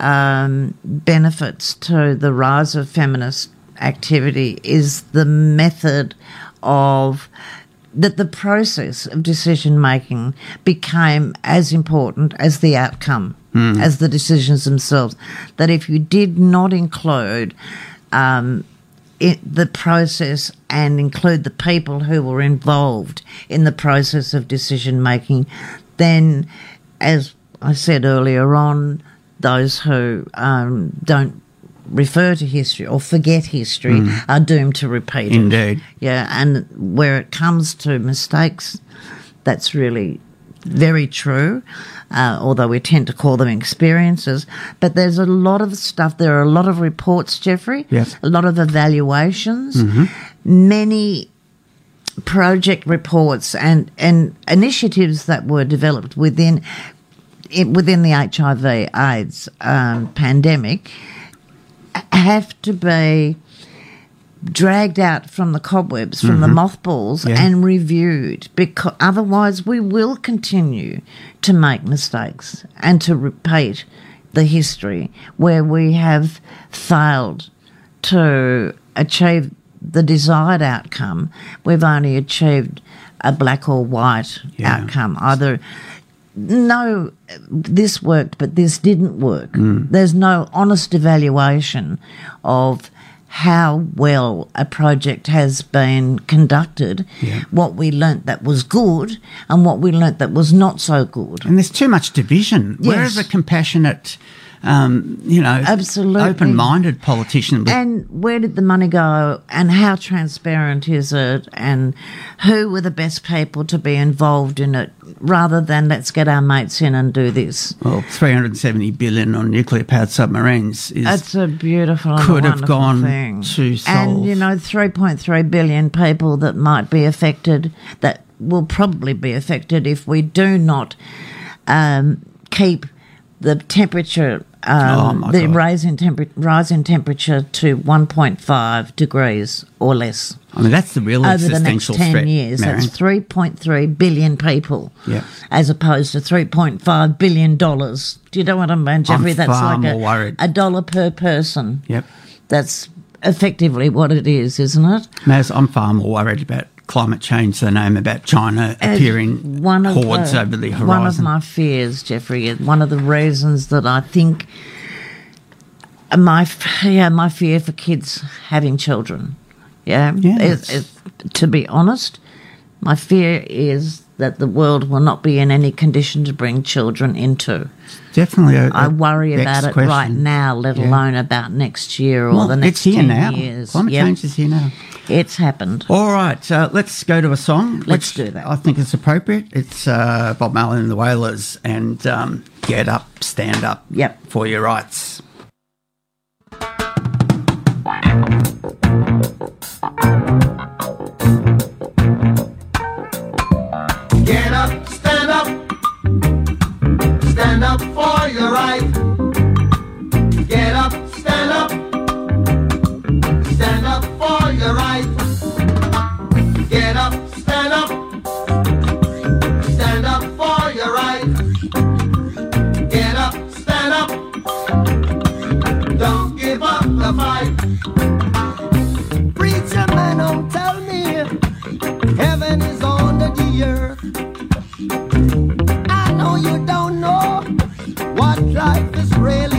um, benefits to the rise of feminist activity is the method of that the process of decision making became as important as the outcome, as the decisions themselves. That if you did not include um, it, the process and include the people who were involved in the process of decision making, then, as I said earlier on, those who um, don't refer to history or forget history are doomed to repeat it. Indeed. Yeah, and where it comes to mistakes, that's really very true, uh, although we tend to call them experiences. But there's a lot of stuff. There are a lot of reports, Jeffrey. Yes. A lot of evaluations. Many project reports and, and initiatives that were developed within it, within the HIV AIDS um, pandemic have to be dragged out from the cobwebs, from the mm-hmm. mothballs, Yeah. and reviewed because otherwise we will continue to make mistakes and to repeat the history where we have failed to achieve the desired outcome. We've only achieved a black or white Yeah. outcome, either no, this worked, but this didn't work. Mm. There's no honest evaluation of how well a project has been conducted, Yeah. what we learnt that was good, and what we learnt that was not so good. And there's too much division. Where Yes. is a compassionate, um, you know, Absolutely. open-minded politician? And where did the money go, and how transparent is it, and who were the best people to be involved in it, rather than let's get our mates in and do this. well, 370 billion on nuclear-powered submarines is That's a beautiful and Could have gone thing. to And you know, 3.3 billion people that might be affected, that will probably be affected if we do not um, keep the temperature, um, my the God. rise in, temper- rise in temperature to 1.5 degrees or less I mean, that's the real over the next existential 10 threat. years. That's 3.3 billion people. Yeah. As opposed to 3.5 billion dollars. Do you know what I mean, Jeffrey? That's far like more a, worried. a dollar per person. Yep. That's effectively what it is, isn't it? Maz, I'm far more worried about climate change the name about China And appearing one of hordes the- over the horizon. One of my fears, Jeffrey, one of the reasons that I think my yeah my fear for kids having children, yeah, Yeah, is, it's- is- to be honest, my fear is that the world will not be in any condition to bring children into. Definitely. A, I a worry vexed about it question. right now, let Yeah. alone about next year or Well, the next it's here 10 now. years. Climate Yep, change is here now. It's happened. All right, uh, let's go to a song. Let's do that. I think it's appropriate. It's uh, Bob Marley and the Wailers, and um, get up, stand up, Yep. for your rights. Get up, stand up, stand up for your right. Get up, stand up, stand up for your right. Get up, stand up, stand up for your right. Get up, stand up, don't give up the fight. Preacher man, don't tell me heaven earth. I know you don't know what life is really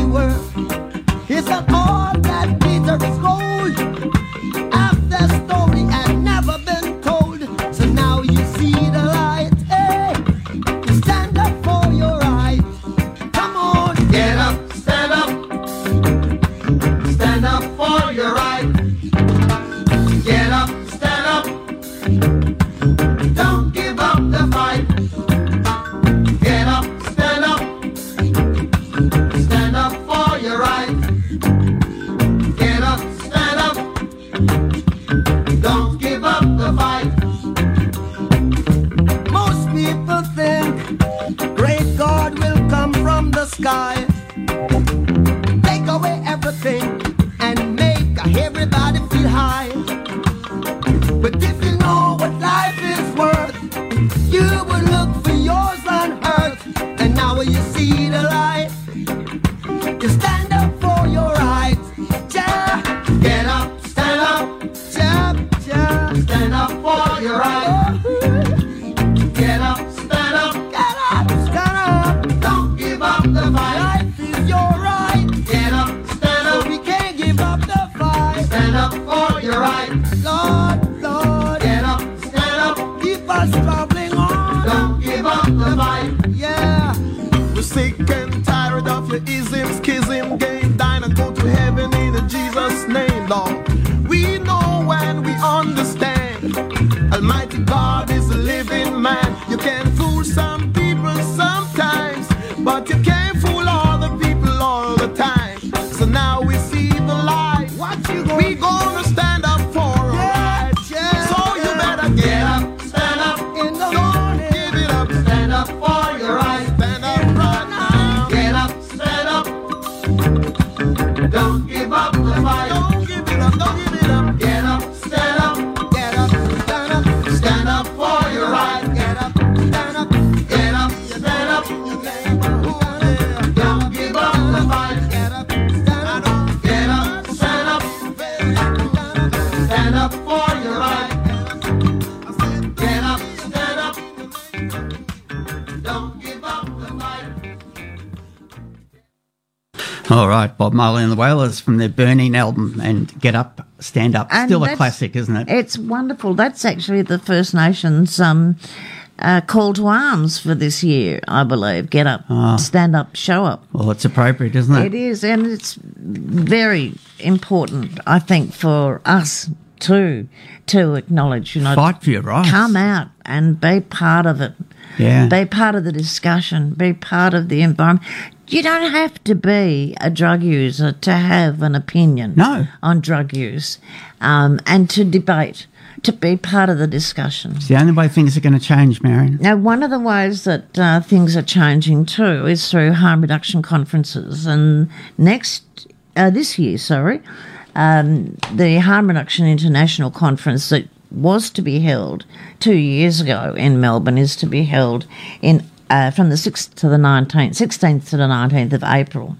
right, Bob Marley and the Wailers from their Burning album and Get Up, Stand Up. And Still a classic, isn't it? It's wonderful. That's actually the First Nations um, uh, call to arms for this year, I believe. Get up, Ah. stand up, show up. Well, it's appropriate, isn't it? It is, and it's very important, I think, for us too to acknowledge, you know, Fight for your rights. come out and be part of it. Yeah. Be part of the discussion, be part of the environment. You don't have to be a drug user to have an opinion No. on drug use um, and to debate, to be part of the discussion. It's the only way things are going to change, Marion. Now, one of the ways that uh, things are changing too is through harm reduction conferences. And next, uh, this year, sorry, um, the Harm Reduction International Conference that was to be held two years ago in Melbourne is to be held in uh, from the 6th to the 19th, 16th to the 19th of April.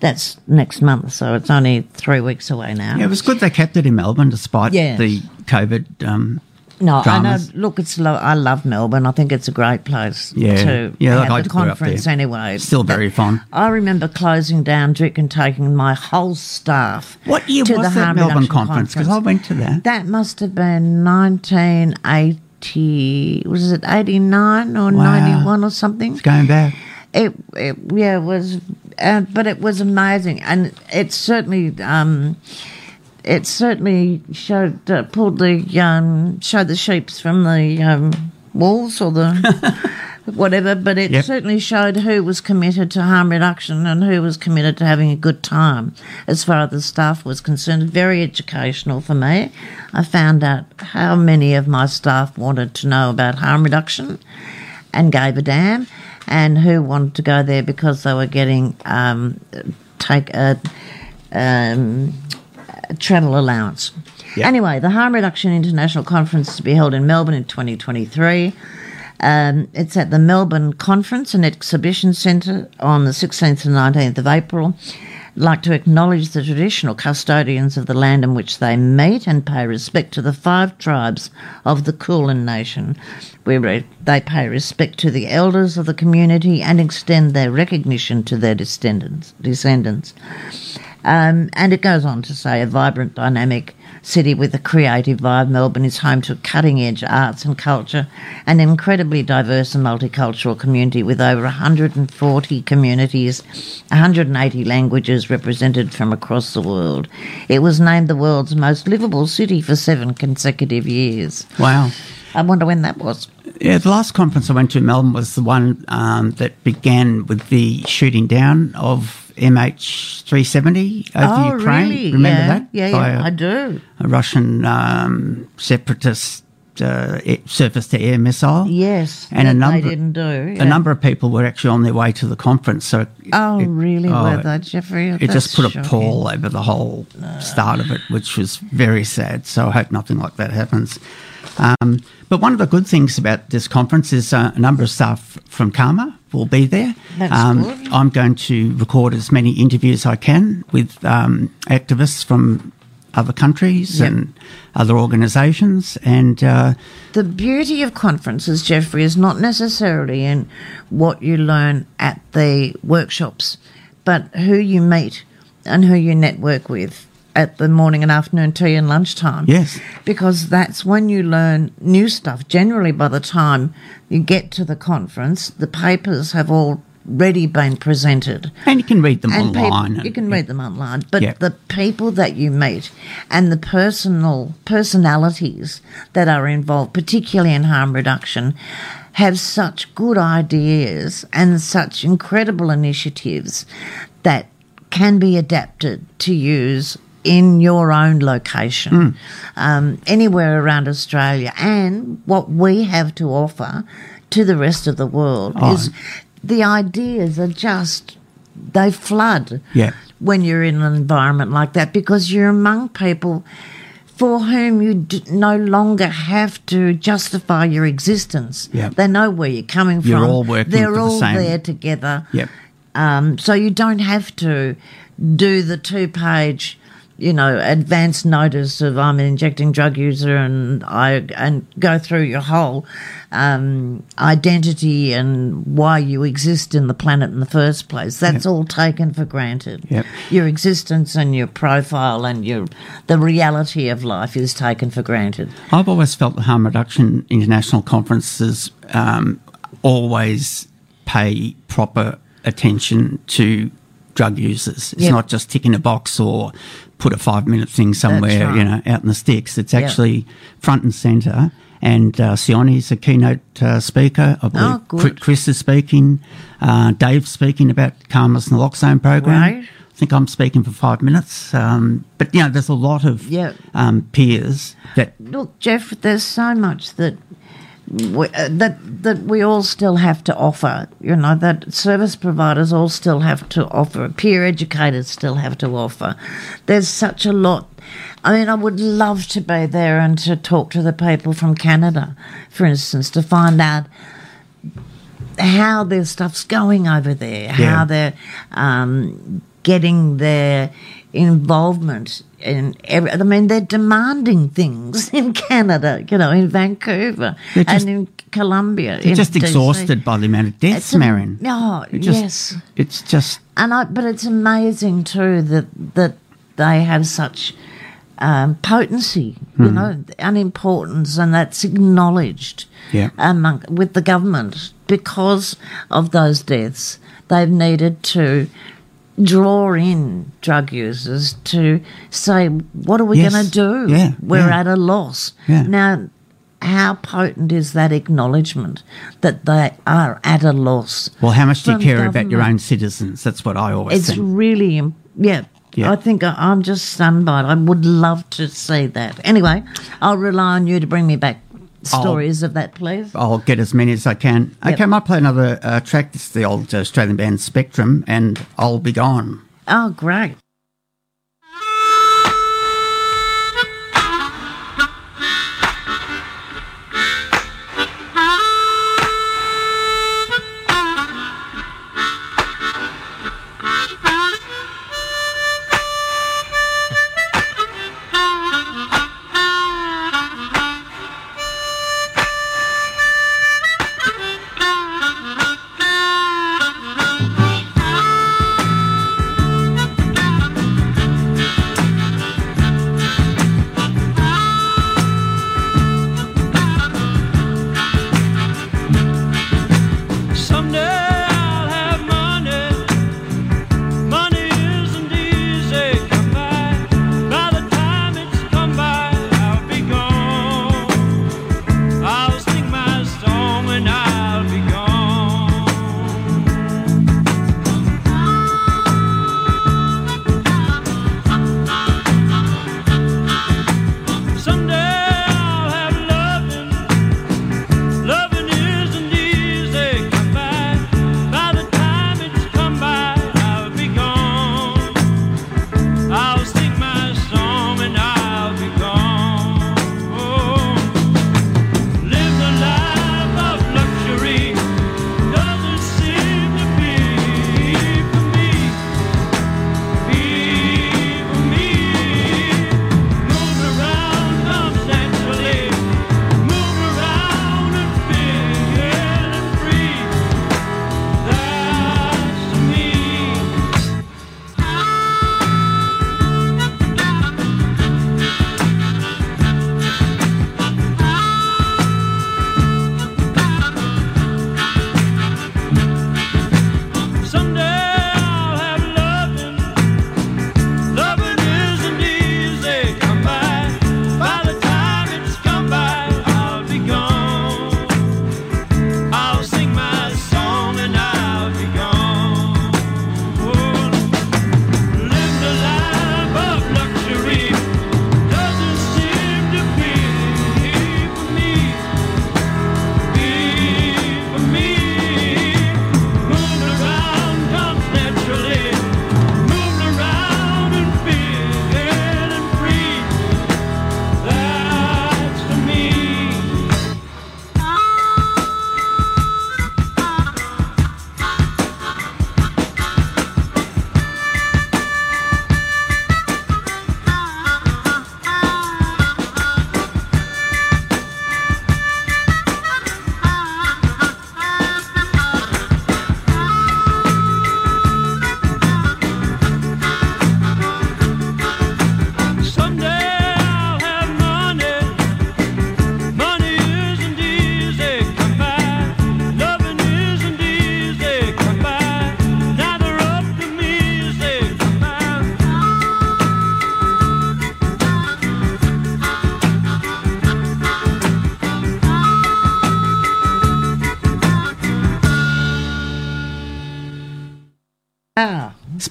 That's next month, so it's only three weeks away now. Yeah, it was good they kept it in Melbourne despite Yes. the COVID. Um, No, dramas. I know. Look, it's lo- I love Melbourne. I think it's a great place Yeah. to Yeah, have I the conference anyway. Still very fun. I remember closing down DRIC and taking my whole staff. what year to was the that Melbourne conference? Because I went to that. That must have been 1980. Was it 89 or Wow. 91 or something? It's going back. It, it yeah, it was, uh, but it was amazing, and it certainly, um, it certainly showed uh, pulled the um, showed the sheeps from the um, walls or the (laughs) whatever. But it Yep. certainly showed who was committed to harm reduction and who was committed to having a good time, as far as the staff was concerned. Very educational for me. I found out how many of my staff wanted to know about harm reduction and gave a damn, and who wanted to go there because they were getting um, take a, um, a travel allowance. Yeah. Anyway, the Harm Reduction International Conference is to be held in Melbourne in 2023. Um, it's at the Melbourne Conference and Exhibition Centre on the 16th and 19th of April. I'd like to acknowledge the traditional custodians of the land in which they meet and pay respect to the five tribes of the Kulin Nation. We re- they pay respect to the elders of the community and extend their recognition to their descendants. descendants. Um, and it goes on to say a vibrant, dynamic city with a creative vibe, Melbourne is home to cutting edge arts and culture, an incredibly diverse and multicultural community with over 140 communities, 180 languages represented from across the world. It was named the world's most livable city for seven consecutive years. Wow. I wonder when that was. Yeah, the last conference I went to in Melbourne was the one um, that began with the shooting down of MH370 over oh, Ukraine. really? Remember yeah. that? Yeah, By yeah, a- I do. a Russian um, separatist uh, surface to air missile. Yes, and a number they didn't do. a number of people were actually on their way to the conference. So Oh, it- really? oh, were they, Jeffrey? It just put a pall over the whole start of it, which was very sad. So I hope nothing like that happens. Um, but one of the good things about this conference is uh, a number of staff from CAHMA will be there. Um. I'm going to record as many interviews I can with um, activists from other countries Yep. and other organisations, and uh, The beauty of conferences, Jeffrey, is not necessarily in what you learn at the workshops, but who you meet and who you network with at the morning and afternoon tea and lunchtime. Yes. Because that's when you learn new stuff. Generally, by the time you get to the conference, the papers have already been presented. and you can read them And online. people, you can read them online, but Yeah. the people that you meet and the personal personalities that are involved, particularly in harm reduction, have such good ideas and such incredible initiatives that can be adapted to use in your own location, um, anywhere around Australia. And what we have to offer to the rest of the world is the ideas are just, they flood Yeah. when you're in an environment like that because you're among people for whom you d- no longer have to justify your existence. Yeah. They know where you're coming You're from. all working They're the all same- there together. Yep. Um, so you don't have to do the two page, you know, advance notice of I'm an injecting drug user, and I and go through your whole um, identity and why you exist in the planet in the first place. That's all taken for granted. Yep. Your existence and your profile and your the reality of life is taken for granted. I've always felt the harm reduction international conferences um, always pay proper attention to drug users. It's Yep. not just ticking a box or put a five minute thing somewhere, right. you know, out in the sticks. It's actually front and centre. And uh, Sione's a keynote uh, speaker. I believe Oh, good. Chris is speaking. Uh, Dave's speaking about CAHMA's naloxone program. Right. I think I'm speaking for five minutes. Um, but, you know, there's a lot of Yeah. um, peers that Look, Jeff, there's so much that we, uh, that that we all still have to offer. You know that service providers all still have to offer. Peer educators still have to offer. There's such a lot. I mean, I would love to be there and to talk to the people from Canada, for instance, to find out how their stuff's going over there, Yeah. how they're um, getting their involvement in every. I mean, they're demanding things in Canada, you know, in Vancouver just- and in Colombia. They're in just DC. exhausted by the amount of deaths, a- Marion. Oh, yes. It's just, And I, but it's amazing too that that they have such um, potency, you Hmm. know, and importance, and that's acknowledged Yeah. among with the government because of those deaths. They've needed to draw in drug users to say, what are we Yes. going to do? Yeah, We're yeah. at a loss. Yeah. Now, how potent is that acknowledgement that they are at a loss? well, how much do you care about your own citizens? That's what I always say. It's think. really, yeah. Yeah. I think I'm just stunned by it. I would love to see that. Anyway, I'll rely on you to bring me back stories of that, please. I'll get as many as I can. Yep. Okay, I might play another uh, track. It's the old Australian band Spectrum, and I'll be gone. Oh, great.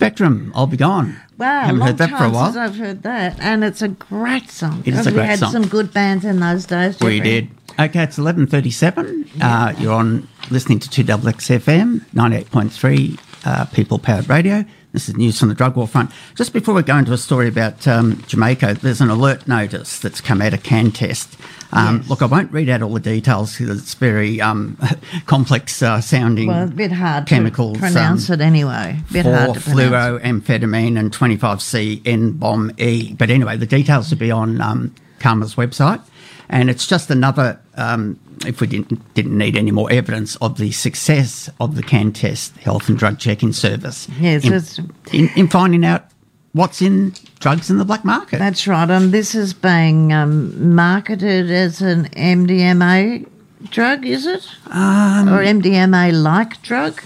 Spectrum, I'll be gone. wow. Haven't heard that for a while. I've heard that, and it's a great song. It is a we great had song. some good bands in those days. We did. Okay, it's eleven thirty-seven. Uh, you're on listening to Two Double XFM ninety-eight point three uh, People Powered Radio. This is news from the drug war front. Just before we go into a story about um, Jamaica, there's an alert notice that's come out of CanTEST. Um, Yes. Look, I won't read out all the details because it's very um, (laughs) complex uh, sounding. Well, a bit hard chemicals, to pronounce um, it anyway. A Bit hard to pronounce. fluoroamphetamine and 25C N bomb E. But anyway, the details will be on um, CAHMA's website. And it's just another, um, if we didn't, didn't need any more evidence of the success of the CanTEST health and drug checking service Yes, in, in, in finding out what's in drugs in the black market. That's right. And this is being um, marketed as an MDMA drug, is it? Um, or MDMA like drug?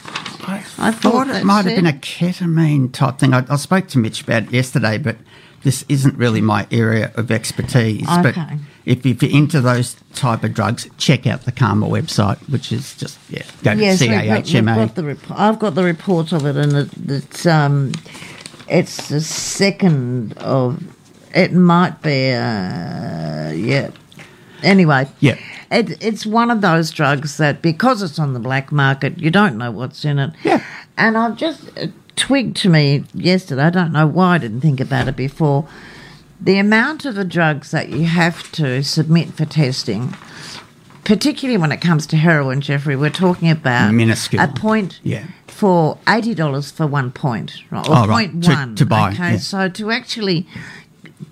I, I thought, thought it might have been a ketamine type thing. I, I spoke to Mitch about it yesterday, but this isn't really my area of expertise. But if, if you're into those type of drugs, check out the CAHMA website, which is just yeah, go to Yes, we've got, we've got the rep- I've got the reports of it, and it, it's um, it's the second of. It might be, uh, yeah. Anyway, Yeah. it, it's one of those drugs that because it's on the black market, you don't know what's in it. Yeah. And I've just it twigged to me yesterday. I don't know why I didn't think about it before. The amount of the drugs that you have to submit for testing, particularly when it comes to heroin, Jeffrey, we're talking about Minuscule. a point Yeah. For eighty dollars for one point, right? Or Oh, right. point To- one to buy, Okay, yeah. so to actually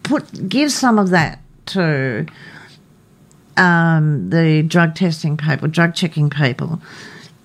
put give some of that to um, the drug testing people, drug checking people,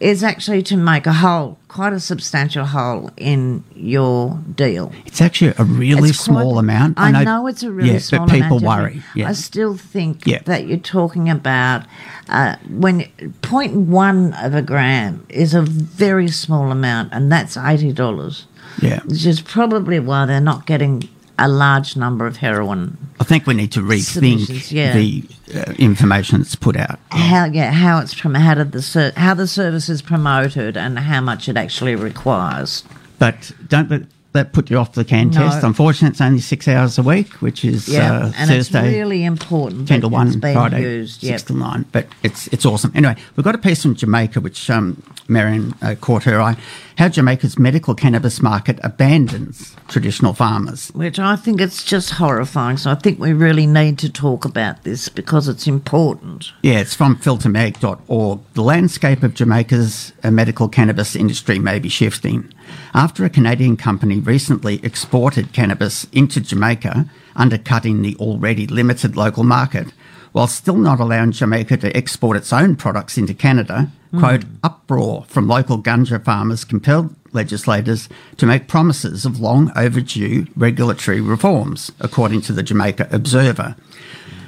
is actually to make a hole, quite a substantial hole in your deal. It's actually a really It's quite- small amount. I know, it's a really yeah, small but people amount. Worry. Yeah. I still think Yeah. that you're talking about uh, when point one of a gram is a very small amount, and that's eighty dollars. yeah. Which is probably why they're not getting a large number of heroin. I think we need to rethink yeah. the uh, information that's put out. How yeah, how it's from how did the ser- how the service is promoted and how much it actually requires. But don't that put you off the can No. test. Unfortunately, it's only six hours a week, which is uh, and Thursday. it's really important. ten to one, Friday used. six to nine. But it's it's awesome. Anyway, we've got a piece from Jamaica, which um, Marion uh, caught her eye. How Jamaica's medical cannabis market abandons traditional farmers. which I think it's just horrifying. So I think we really need to talk about this because it's important. Yeah, it's from filtermag.org. The landscape of Jamaica's uh, medical cannabis industry may be shifting. After a Canadian company recently exported cannabis into Jamaica, undercutting the already limited local market, while still not allowing Jamaica to export its own products into Canada, quote, hmm. uproar from local ganja farmers compelled legislators to make promises of long overdue regulatory reforms, according to the Jamaica Observer.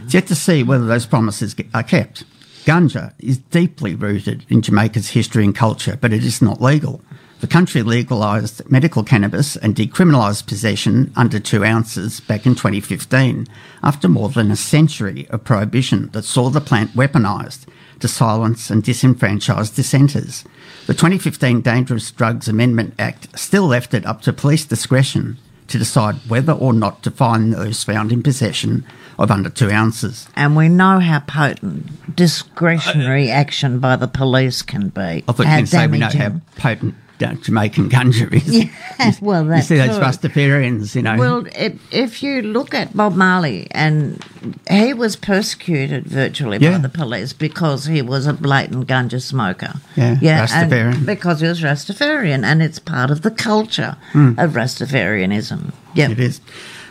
It's yet to see whether those promises are kept. Ganja is deeply rooted in Jamaica's history and culture, but it is not legal. The country legalised medical cannabis and decriminalised possession under two ounces back in 2015, after more than a century of prohibition that saw the plant weaponised to silence and disenfranchise dissenters. The 2015 Dangerous Drugs Amendment Act still left it up to police discretion to decide whether or not to fine those found in possession of under two ounces. And we know how potent discretionary action by the police can be. I thought you how can say we know how potent Jamaican ganja is. (laughs) Yeah, well, you see those. Rastafarians, you know. Well, if, if you look at Bob Marley, and he was persecuted virtually Yeah. by the police because he was a blatant ganja smoker. Yeah, and Rastafarian. because he was Rastafarian, and it's part of the culture of Rastafarianism. Yeah. It is.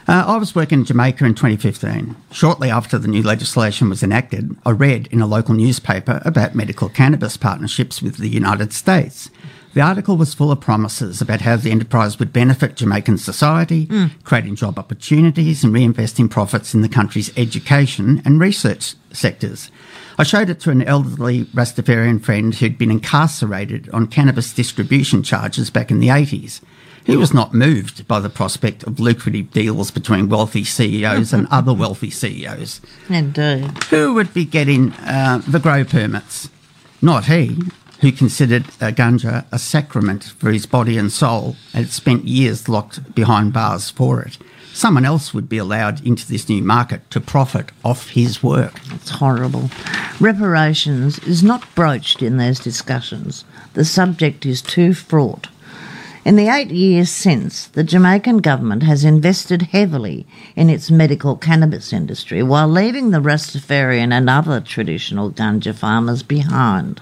Uh, I was working in Jamaica in 2015. Shortly after the new legislation was enacted, I read in a local newspaper about medical cannabis partnerships with the United States. The article was full of promises about how the enterprise would benefit Jamaican society, creating job opportunities and reinvesting profits in the country's education and research sectors. I showed it to an elderly Rastafarian friend who'd been incarcerated on cannabis distribution charges back in the 80s. He was not moved by the prospect of lucrative deals between wealthy CEOs and other wealthy CEOs. Indeed. Who would be getting uh, the grow permits? Not he. Who considered uh, ganja a sacrament for his body and soul and had spent years locked behind bars for it. Someone else would be allowed into this new market to profit off his work. It's horrible. Reparations is not broached in those discussions. The subject is too fraught. In the eight years since, the Jamaican government has invested heavily in its medical cannabis industry while leaving the Rastafarian and other traditional ganja farmers behind.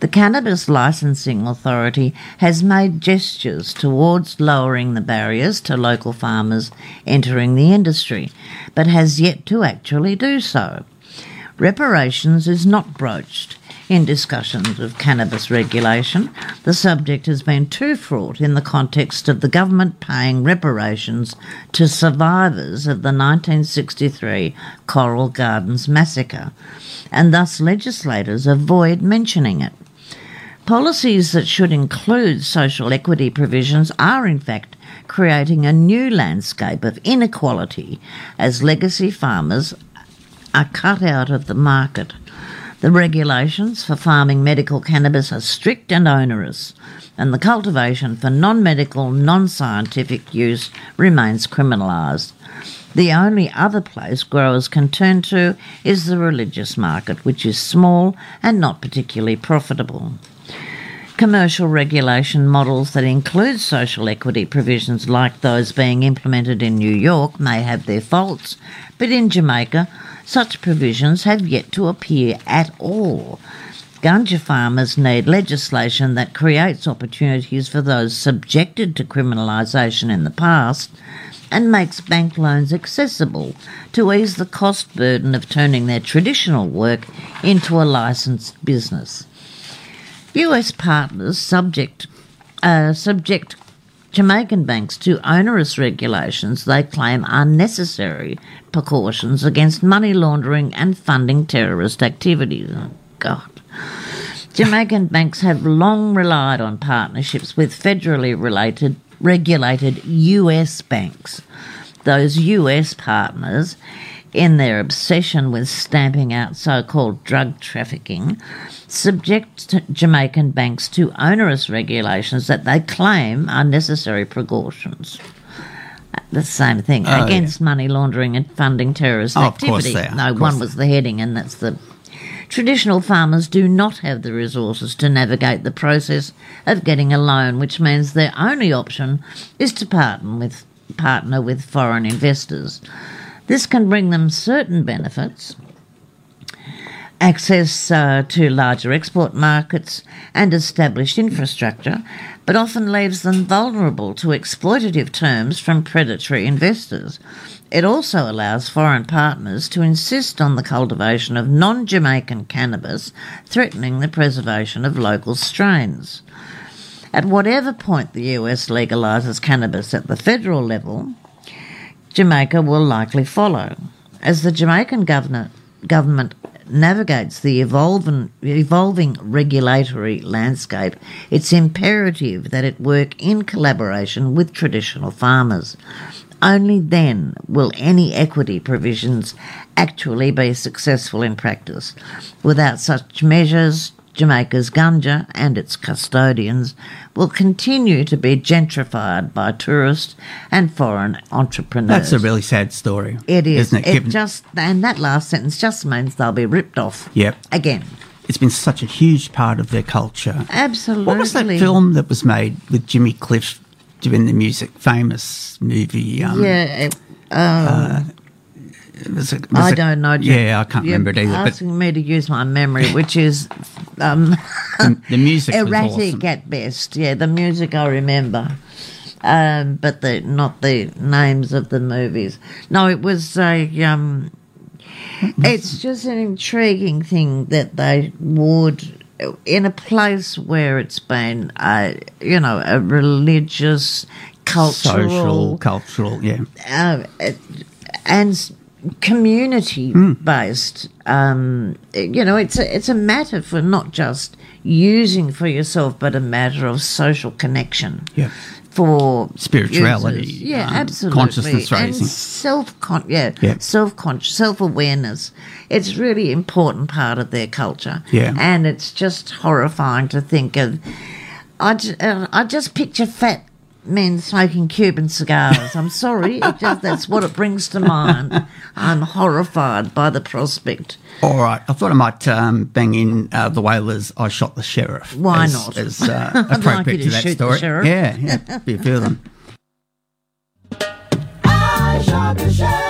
The Cannabis Licensing Authority has made gestures towards lowering the barriers to local farmers entering the industry, but has yet to actually do so. Reparations is not broached in discussions of cannabis regulation. The subject has been too fraught in the context of the government paying reparations to survivors of the 1963 Coral Gardens massacre, and thus legislators avoid mentioning it. Policies that should include social equity provisions are, in fact, creating a new landscape of inequality as legacy farmers are cut out of the market. The regulations for farming medical cannabis are strict and onerous, and the cultivation for non medical, non scientific use remains criminalised. The only other place growers can turn to is the religious market, which is small and not particularly profitable. Commercial regulation models that include social equity provisions like those being implemented in New York may have their faults, but in Jamaica, such provisions have yet to appear at all. Ganja farmers need legislation that creates opportunities for those subjected to criminalisation in the past and makes bank loans accessible to ease the cost burden of turning their traditional work into a licensed business. US partners subject uh, subject Jamaican banks to onerous regulations they claim are necessary precautions against money laundering and funding terrorist activities. Oh, God. Jamaican (laughs) banks have long relied on partnerships with federally related regulated US banks. Those US partners in their obsession with stamping out so called drug trafficking, subject Jamaican banks to onerous regulations that they claim are necessary precautions. The same thing Oh, against money laundering and funding terrorist Oh, of course activity. they are, No, one was the heading, and that's the Traditional farmers do not have the resources to navigate the process of getting a loan, which means their only option is to partner with, partner with foreign investors. This can bring them certain benefits, access uh, to larger export markets and established infrastructure, but often leaves them vulnerable to exploitative terms from predatory investors. It also allows foreign partners to insist on the cultivation of non Jamaican cannabis, threatening the preservation of local strains. At whatever point the US legalises cannabis at the federal level, Jamaica will likely follow. As the Jamaican government navigates the evolving, evolving regulatory landscape, it's imperative that it work in collaboration with traditional farmers. Only then will any equity provisions actually be successful in practice. Without such measures, Jamaica's ganja and its custodians will continue to be gentrified by tourists and foreign entrepreneurs. That's a really sad story. It is. Isn't it? It Given- just and that last sentence just means they'll be ripped off. Yep. Again. it's been such a huge part of their culture. Absolutely. What was that film that was made with Jimmy Cliff doing the music? Famous movie. Um, Yeah. it- um, it was it was I a- don't know. Yeah, I can't You're remember it either. Asking me to use my memory, which is um, (laughs) the, the music was erratic awesome. at best. Yeah, the music I remember, um, but the not the names of the movies. No, it was a. Um, it's just an intriguing thing that they would, in a place where it's been, a, you know, a religious, cultural, Social, cultural, yeah. uh, and community based. Um, you know, it's a, it's a matter for not just using for yourself, but a matter of social connection. Yeah. For spirituality, users. yeah, um, absolutely, consciousness raising, and self con- yeah, yeah. self conscious, self awareness. It's really important part of their culture. Yeah, and it's just horrifying to think of. I, uh, I just picture fat men smoking Cuban cigars. I'm sorry, it just, that's what it brings to mind. I'm horrified by the prospect. All right, I thought I might um, bang in uh, the Wailers. I shot the sheriff. Why as, not? As (laughs) uh, appropriate like to, to that story. yeah, yeah, be a few of them. I shot the sheriff.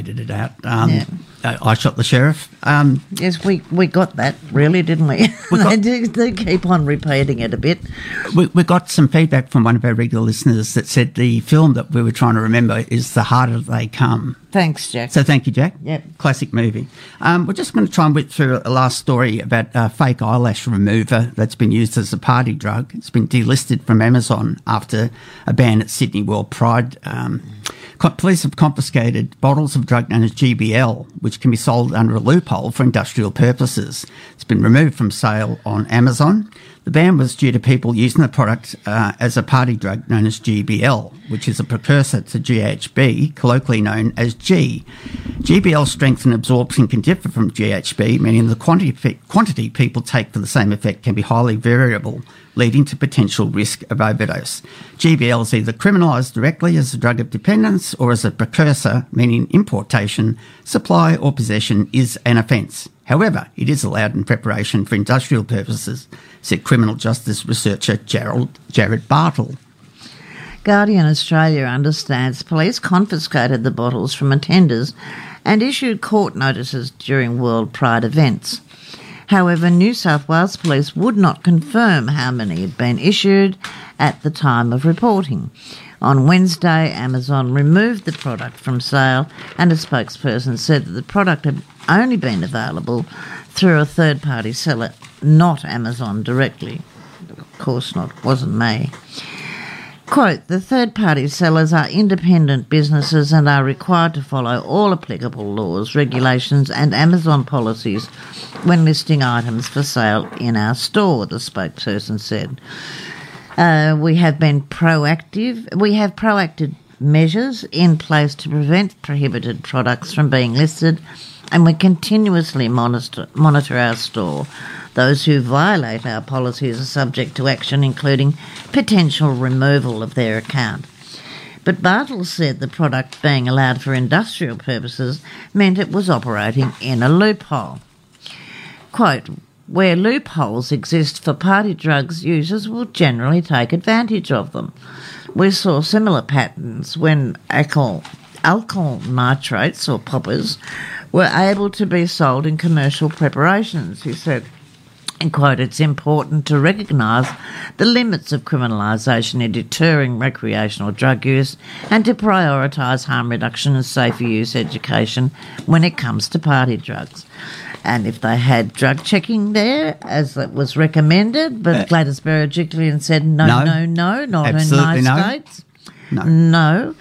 It out. Um, Yeah. uh, I shot the sheriff. Um, Yes, we, we got that, really, didn't we? (laughs) We got- they, do, they keep on repeating it a bit. we, we got some feedback from one of our regular listeners that said the film that we were trying to remember is The Harder They Come. Thanks, Jack. So thank you, Jack. Yep. Classic movie. Um, we're just going to try and whip through a last story about a fake eyelash remover that's been used as a party drug. It's been delisted from Amazon after a ban at Sydney World Pride. Um, co- police have confiscated bottles of drug known as GBL, which can be sold under a loophole for industrial purposes. It's been removed from sale on Amazon. The ban was due to people using the product uh, as a party drug known as GBL, which is a precursor to GHB, colloquially known as G. GBL strength and absorption can differ from GHB, meaning the quantity, quantity people take for the same effect can be highly variable, leading to potential risk of overdose. GBL is either criminalised directly as a drug of dependence or as a precursor, meaning importation, supply, or possession is an offence. However, it is allowed in preparation for industrial purposes, said criminal justice researcher Gerald, Jarryd Bartle. Guardian Australia understands police confiscated the bottles from attenders and issued court notices during World Pride events. However, New South Wales Police would not confirm how many had been issued at the time of reporting. On Wednesday, Amazon removed the product from sale, and a spokesperson said that the product had only been available through a third party seller, not Amazon directly. Of course not, wasn't me. Quote, the third party sellers are independent businesses and are required to follow all applicable laws, regulations, and Amazon policies when listing items for sale in our store, the spokesperson said. Uh, we have been proactive. We have proactive measures in place to prevent prohibited products from being listed, and we continuously monitor, monitor our store. Those who violate our policies are subject to action, including potential removal of their account. But Bartle said the product being allowed for industrial purposes meant it was operating in a loophole. Quote, where loopholes exist for party drugs, users will generally take advantage of them. We saw similar patterns when alcohol, alkyl nitrites or poppers were able to be sold in commercial preparations, he said. And quote, it's important to recognise the limits of criminalisation in deterring recreational drug use and to prioritise harm reduction and safer use education when it comes to party drugs. And if they had drug checking there, as it was recommended, but uh, Gladys Berejiklian said no, No. no, no, not in my no. states. No. No.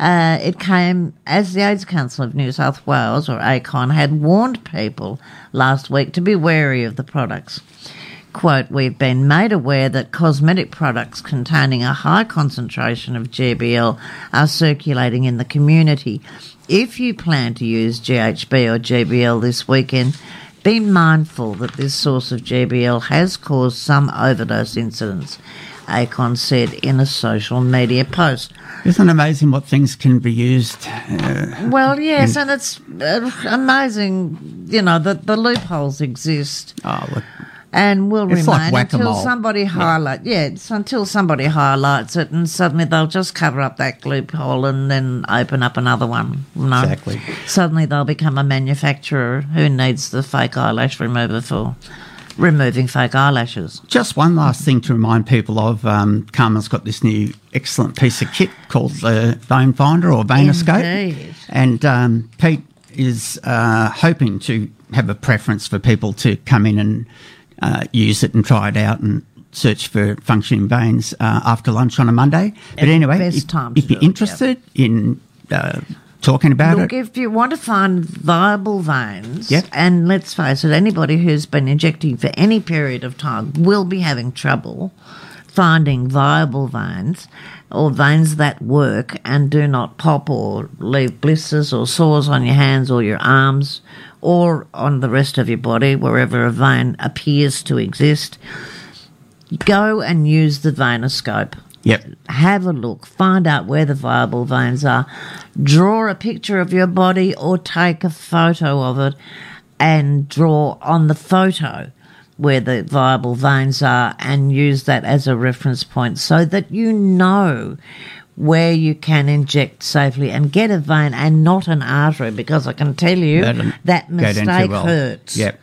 Uh, it came as the AIDS Council of New South Wales, or ACON, had warned people last week to be wary of the products. Quote, we've been made aware that cosmetic products containing a high concentration of GBL are circulating in the community. If you plan to use GHB or GBL this weekend, be mindful that this source of GBL has caused some overdose incidents, ACON said in a social media post. Isn't it amazing what things can be used? Uh, Well, yes, and it's uh, amazing, you know, that the loopholes exist oh, look, and will It's like remain until somebody highlight. Yeah, it's until somebody highlights it, and suddenly they'll just cover up that loophole and then open up another one. Exactly. Suddenly they'll become a manufacturer who needs the fake eyelash remover for removing fake eyelashes. just one last thing to remind people of um, CAHMA's got this new excellent piece of kit called the Vein Finder or Veinoscope. Indeed. And um, Pete is uh, hoping to have a preference for people to come in and uh, use it and try it out and search for functioning veins uh, after lunch on a Monday. But anyway, if, time if you're do it, yeah. interested in uh, talking about Look, it, if you want to find viable veins, Yep. and let's face it, anybody who's been injecting for any period of time will be having trouble finding viable veins or veins that work and do not pop or leave blisters or sores on your hands or your arms or on the rest of your body, wherever a vein appears to exist, go and use the veinoscope yep, have a look, find out where the viable veins are, draw a picture of your body or take a photo of it and draw on the photo where the viable veins are and use that as a reference point so that you know where you can inject safely and get a vein and not an artery because I can tell you that too mistake well. hurts. Yep.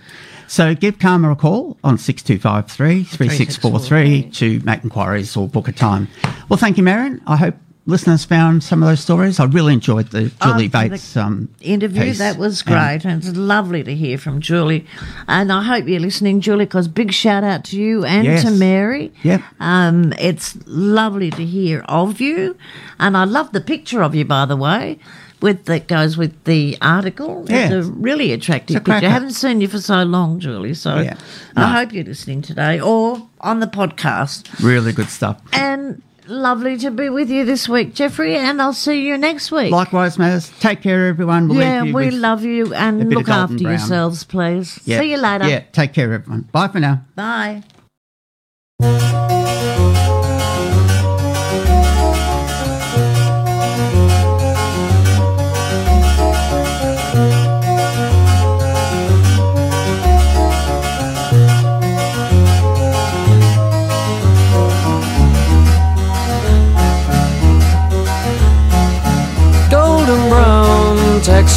So give CAHMA a call on 6253 3643 to make inquiries or book a time. Well, thank you, Marion. I hope listeners found some of those stories. I really enjoyed the Julie Oh, the Bates um, interview. piece. That was And great, and it's lovely to hear from Julie. And I hope you're listening, Julie, because big shout out to you and Yes. to Mary. Yep. Um, it's lovely to hear of you, and I love the picture of you, by the way. With that goes with the article. Yeah. It's a really attractive a picture. I haven't seen you for so long, Julie. So Yeah. I hope you're listening today or on the podcast. Really good stuff. And lovely to be with you this week, Jeffrey. And I'll see you next week. Likewise, Maz. Take care, everyone. We'll yeah, we love you and look after brown. yourselves, please. Yeah. See you later. Yeah, take care, everyone. Bye for now. Bye.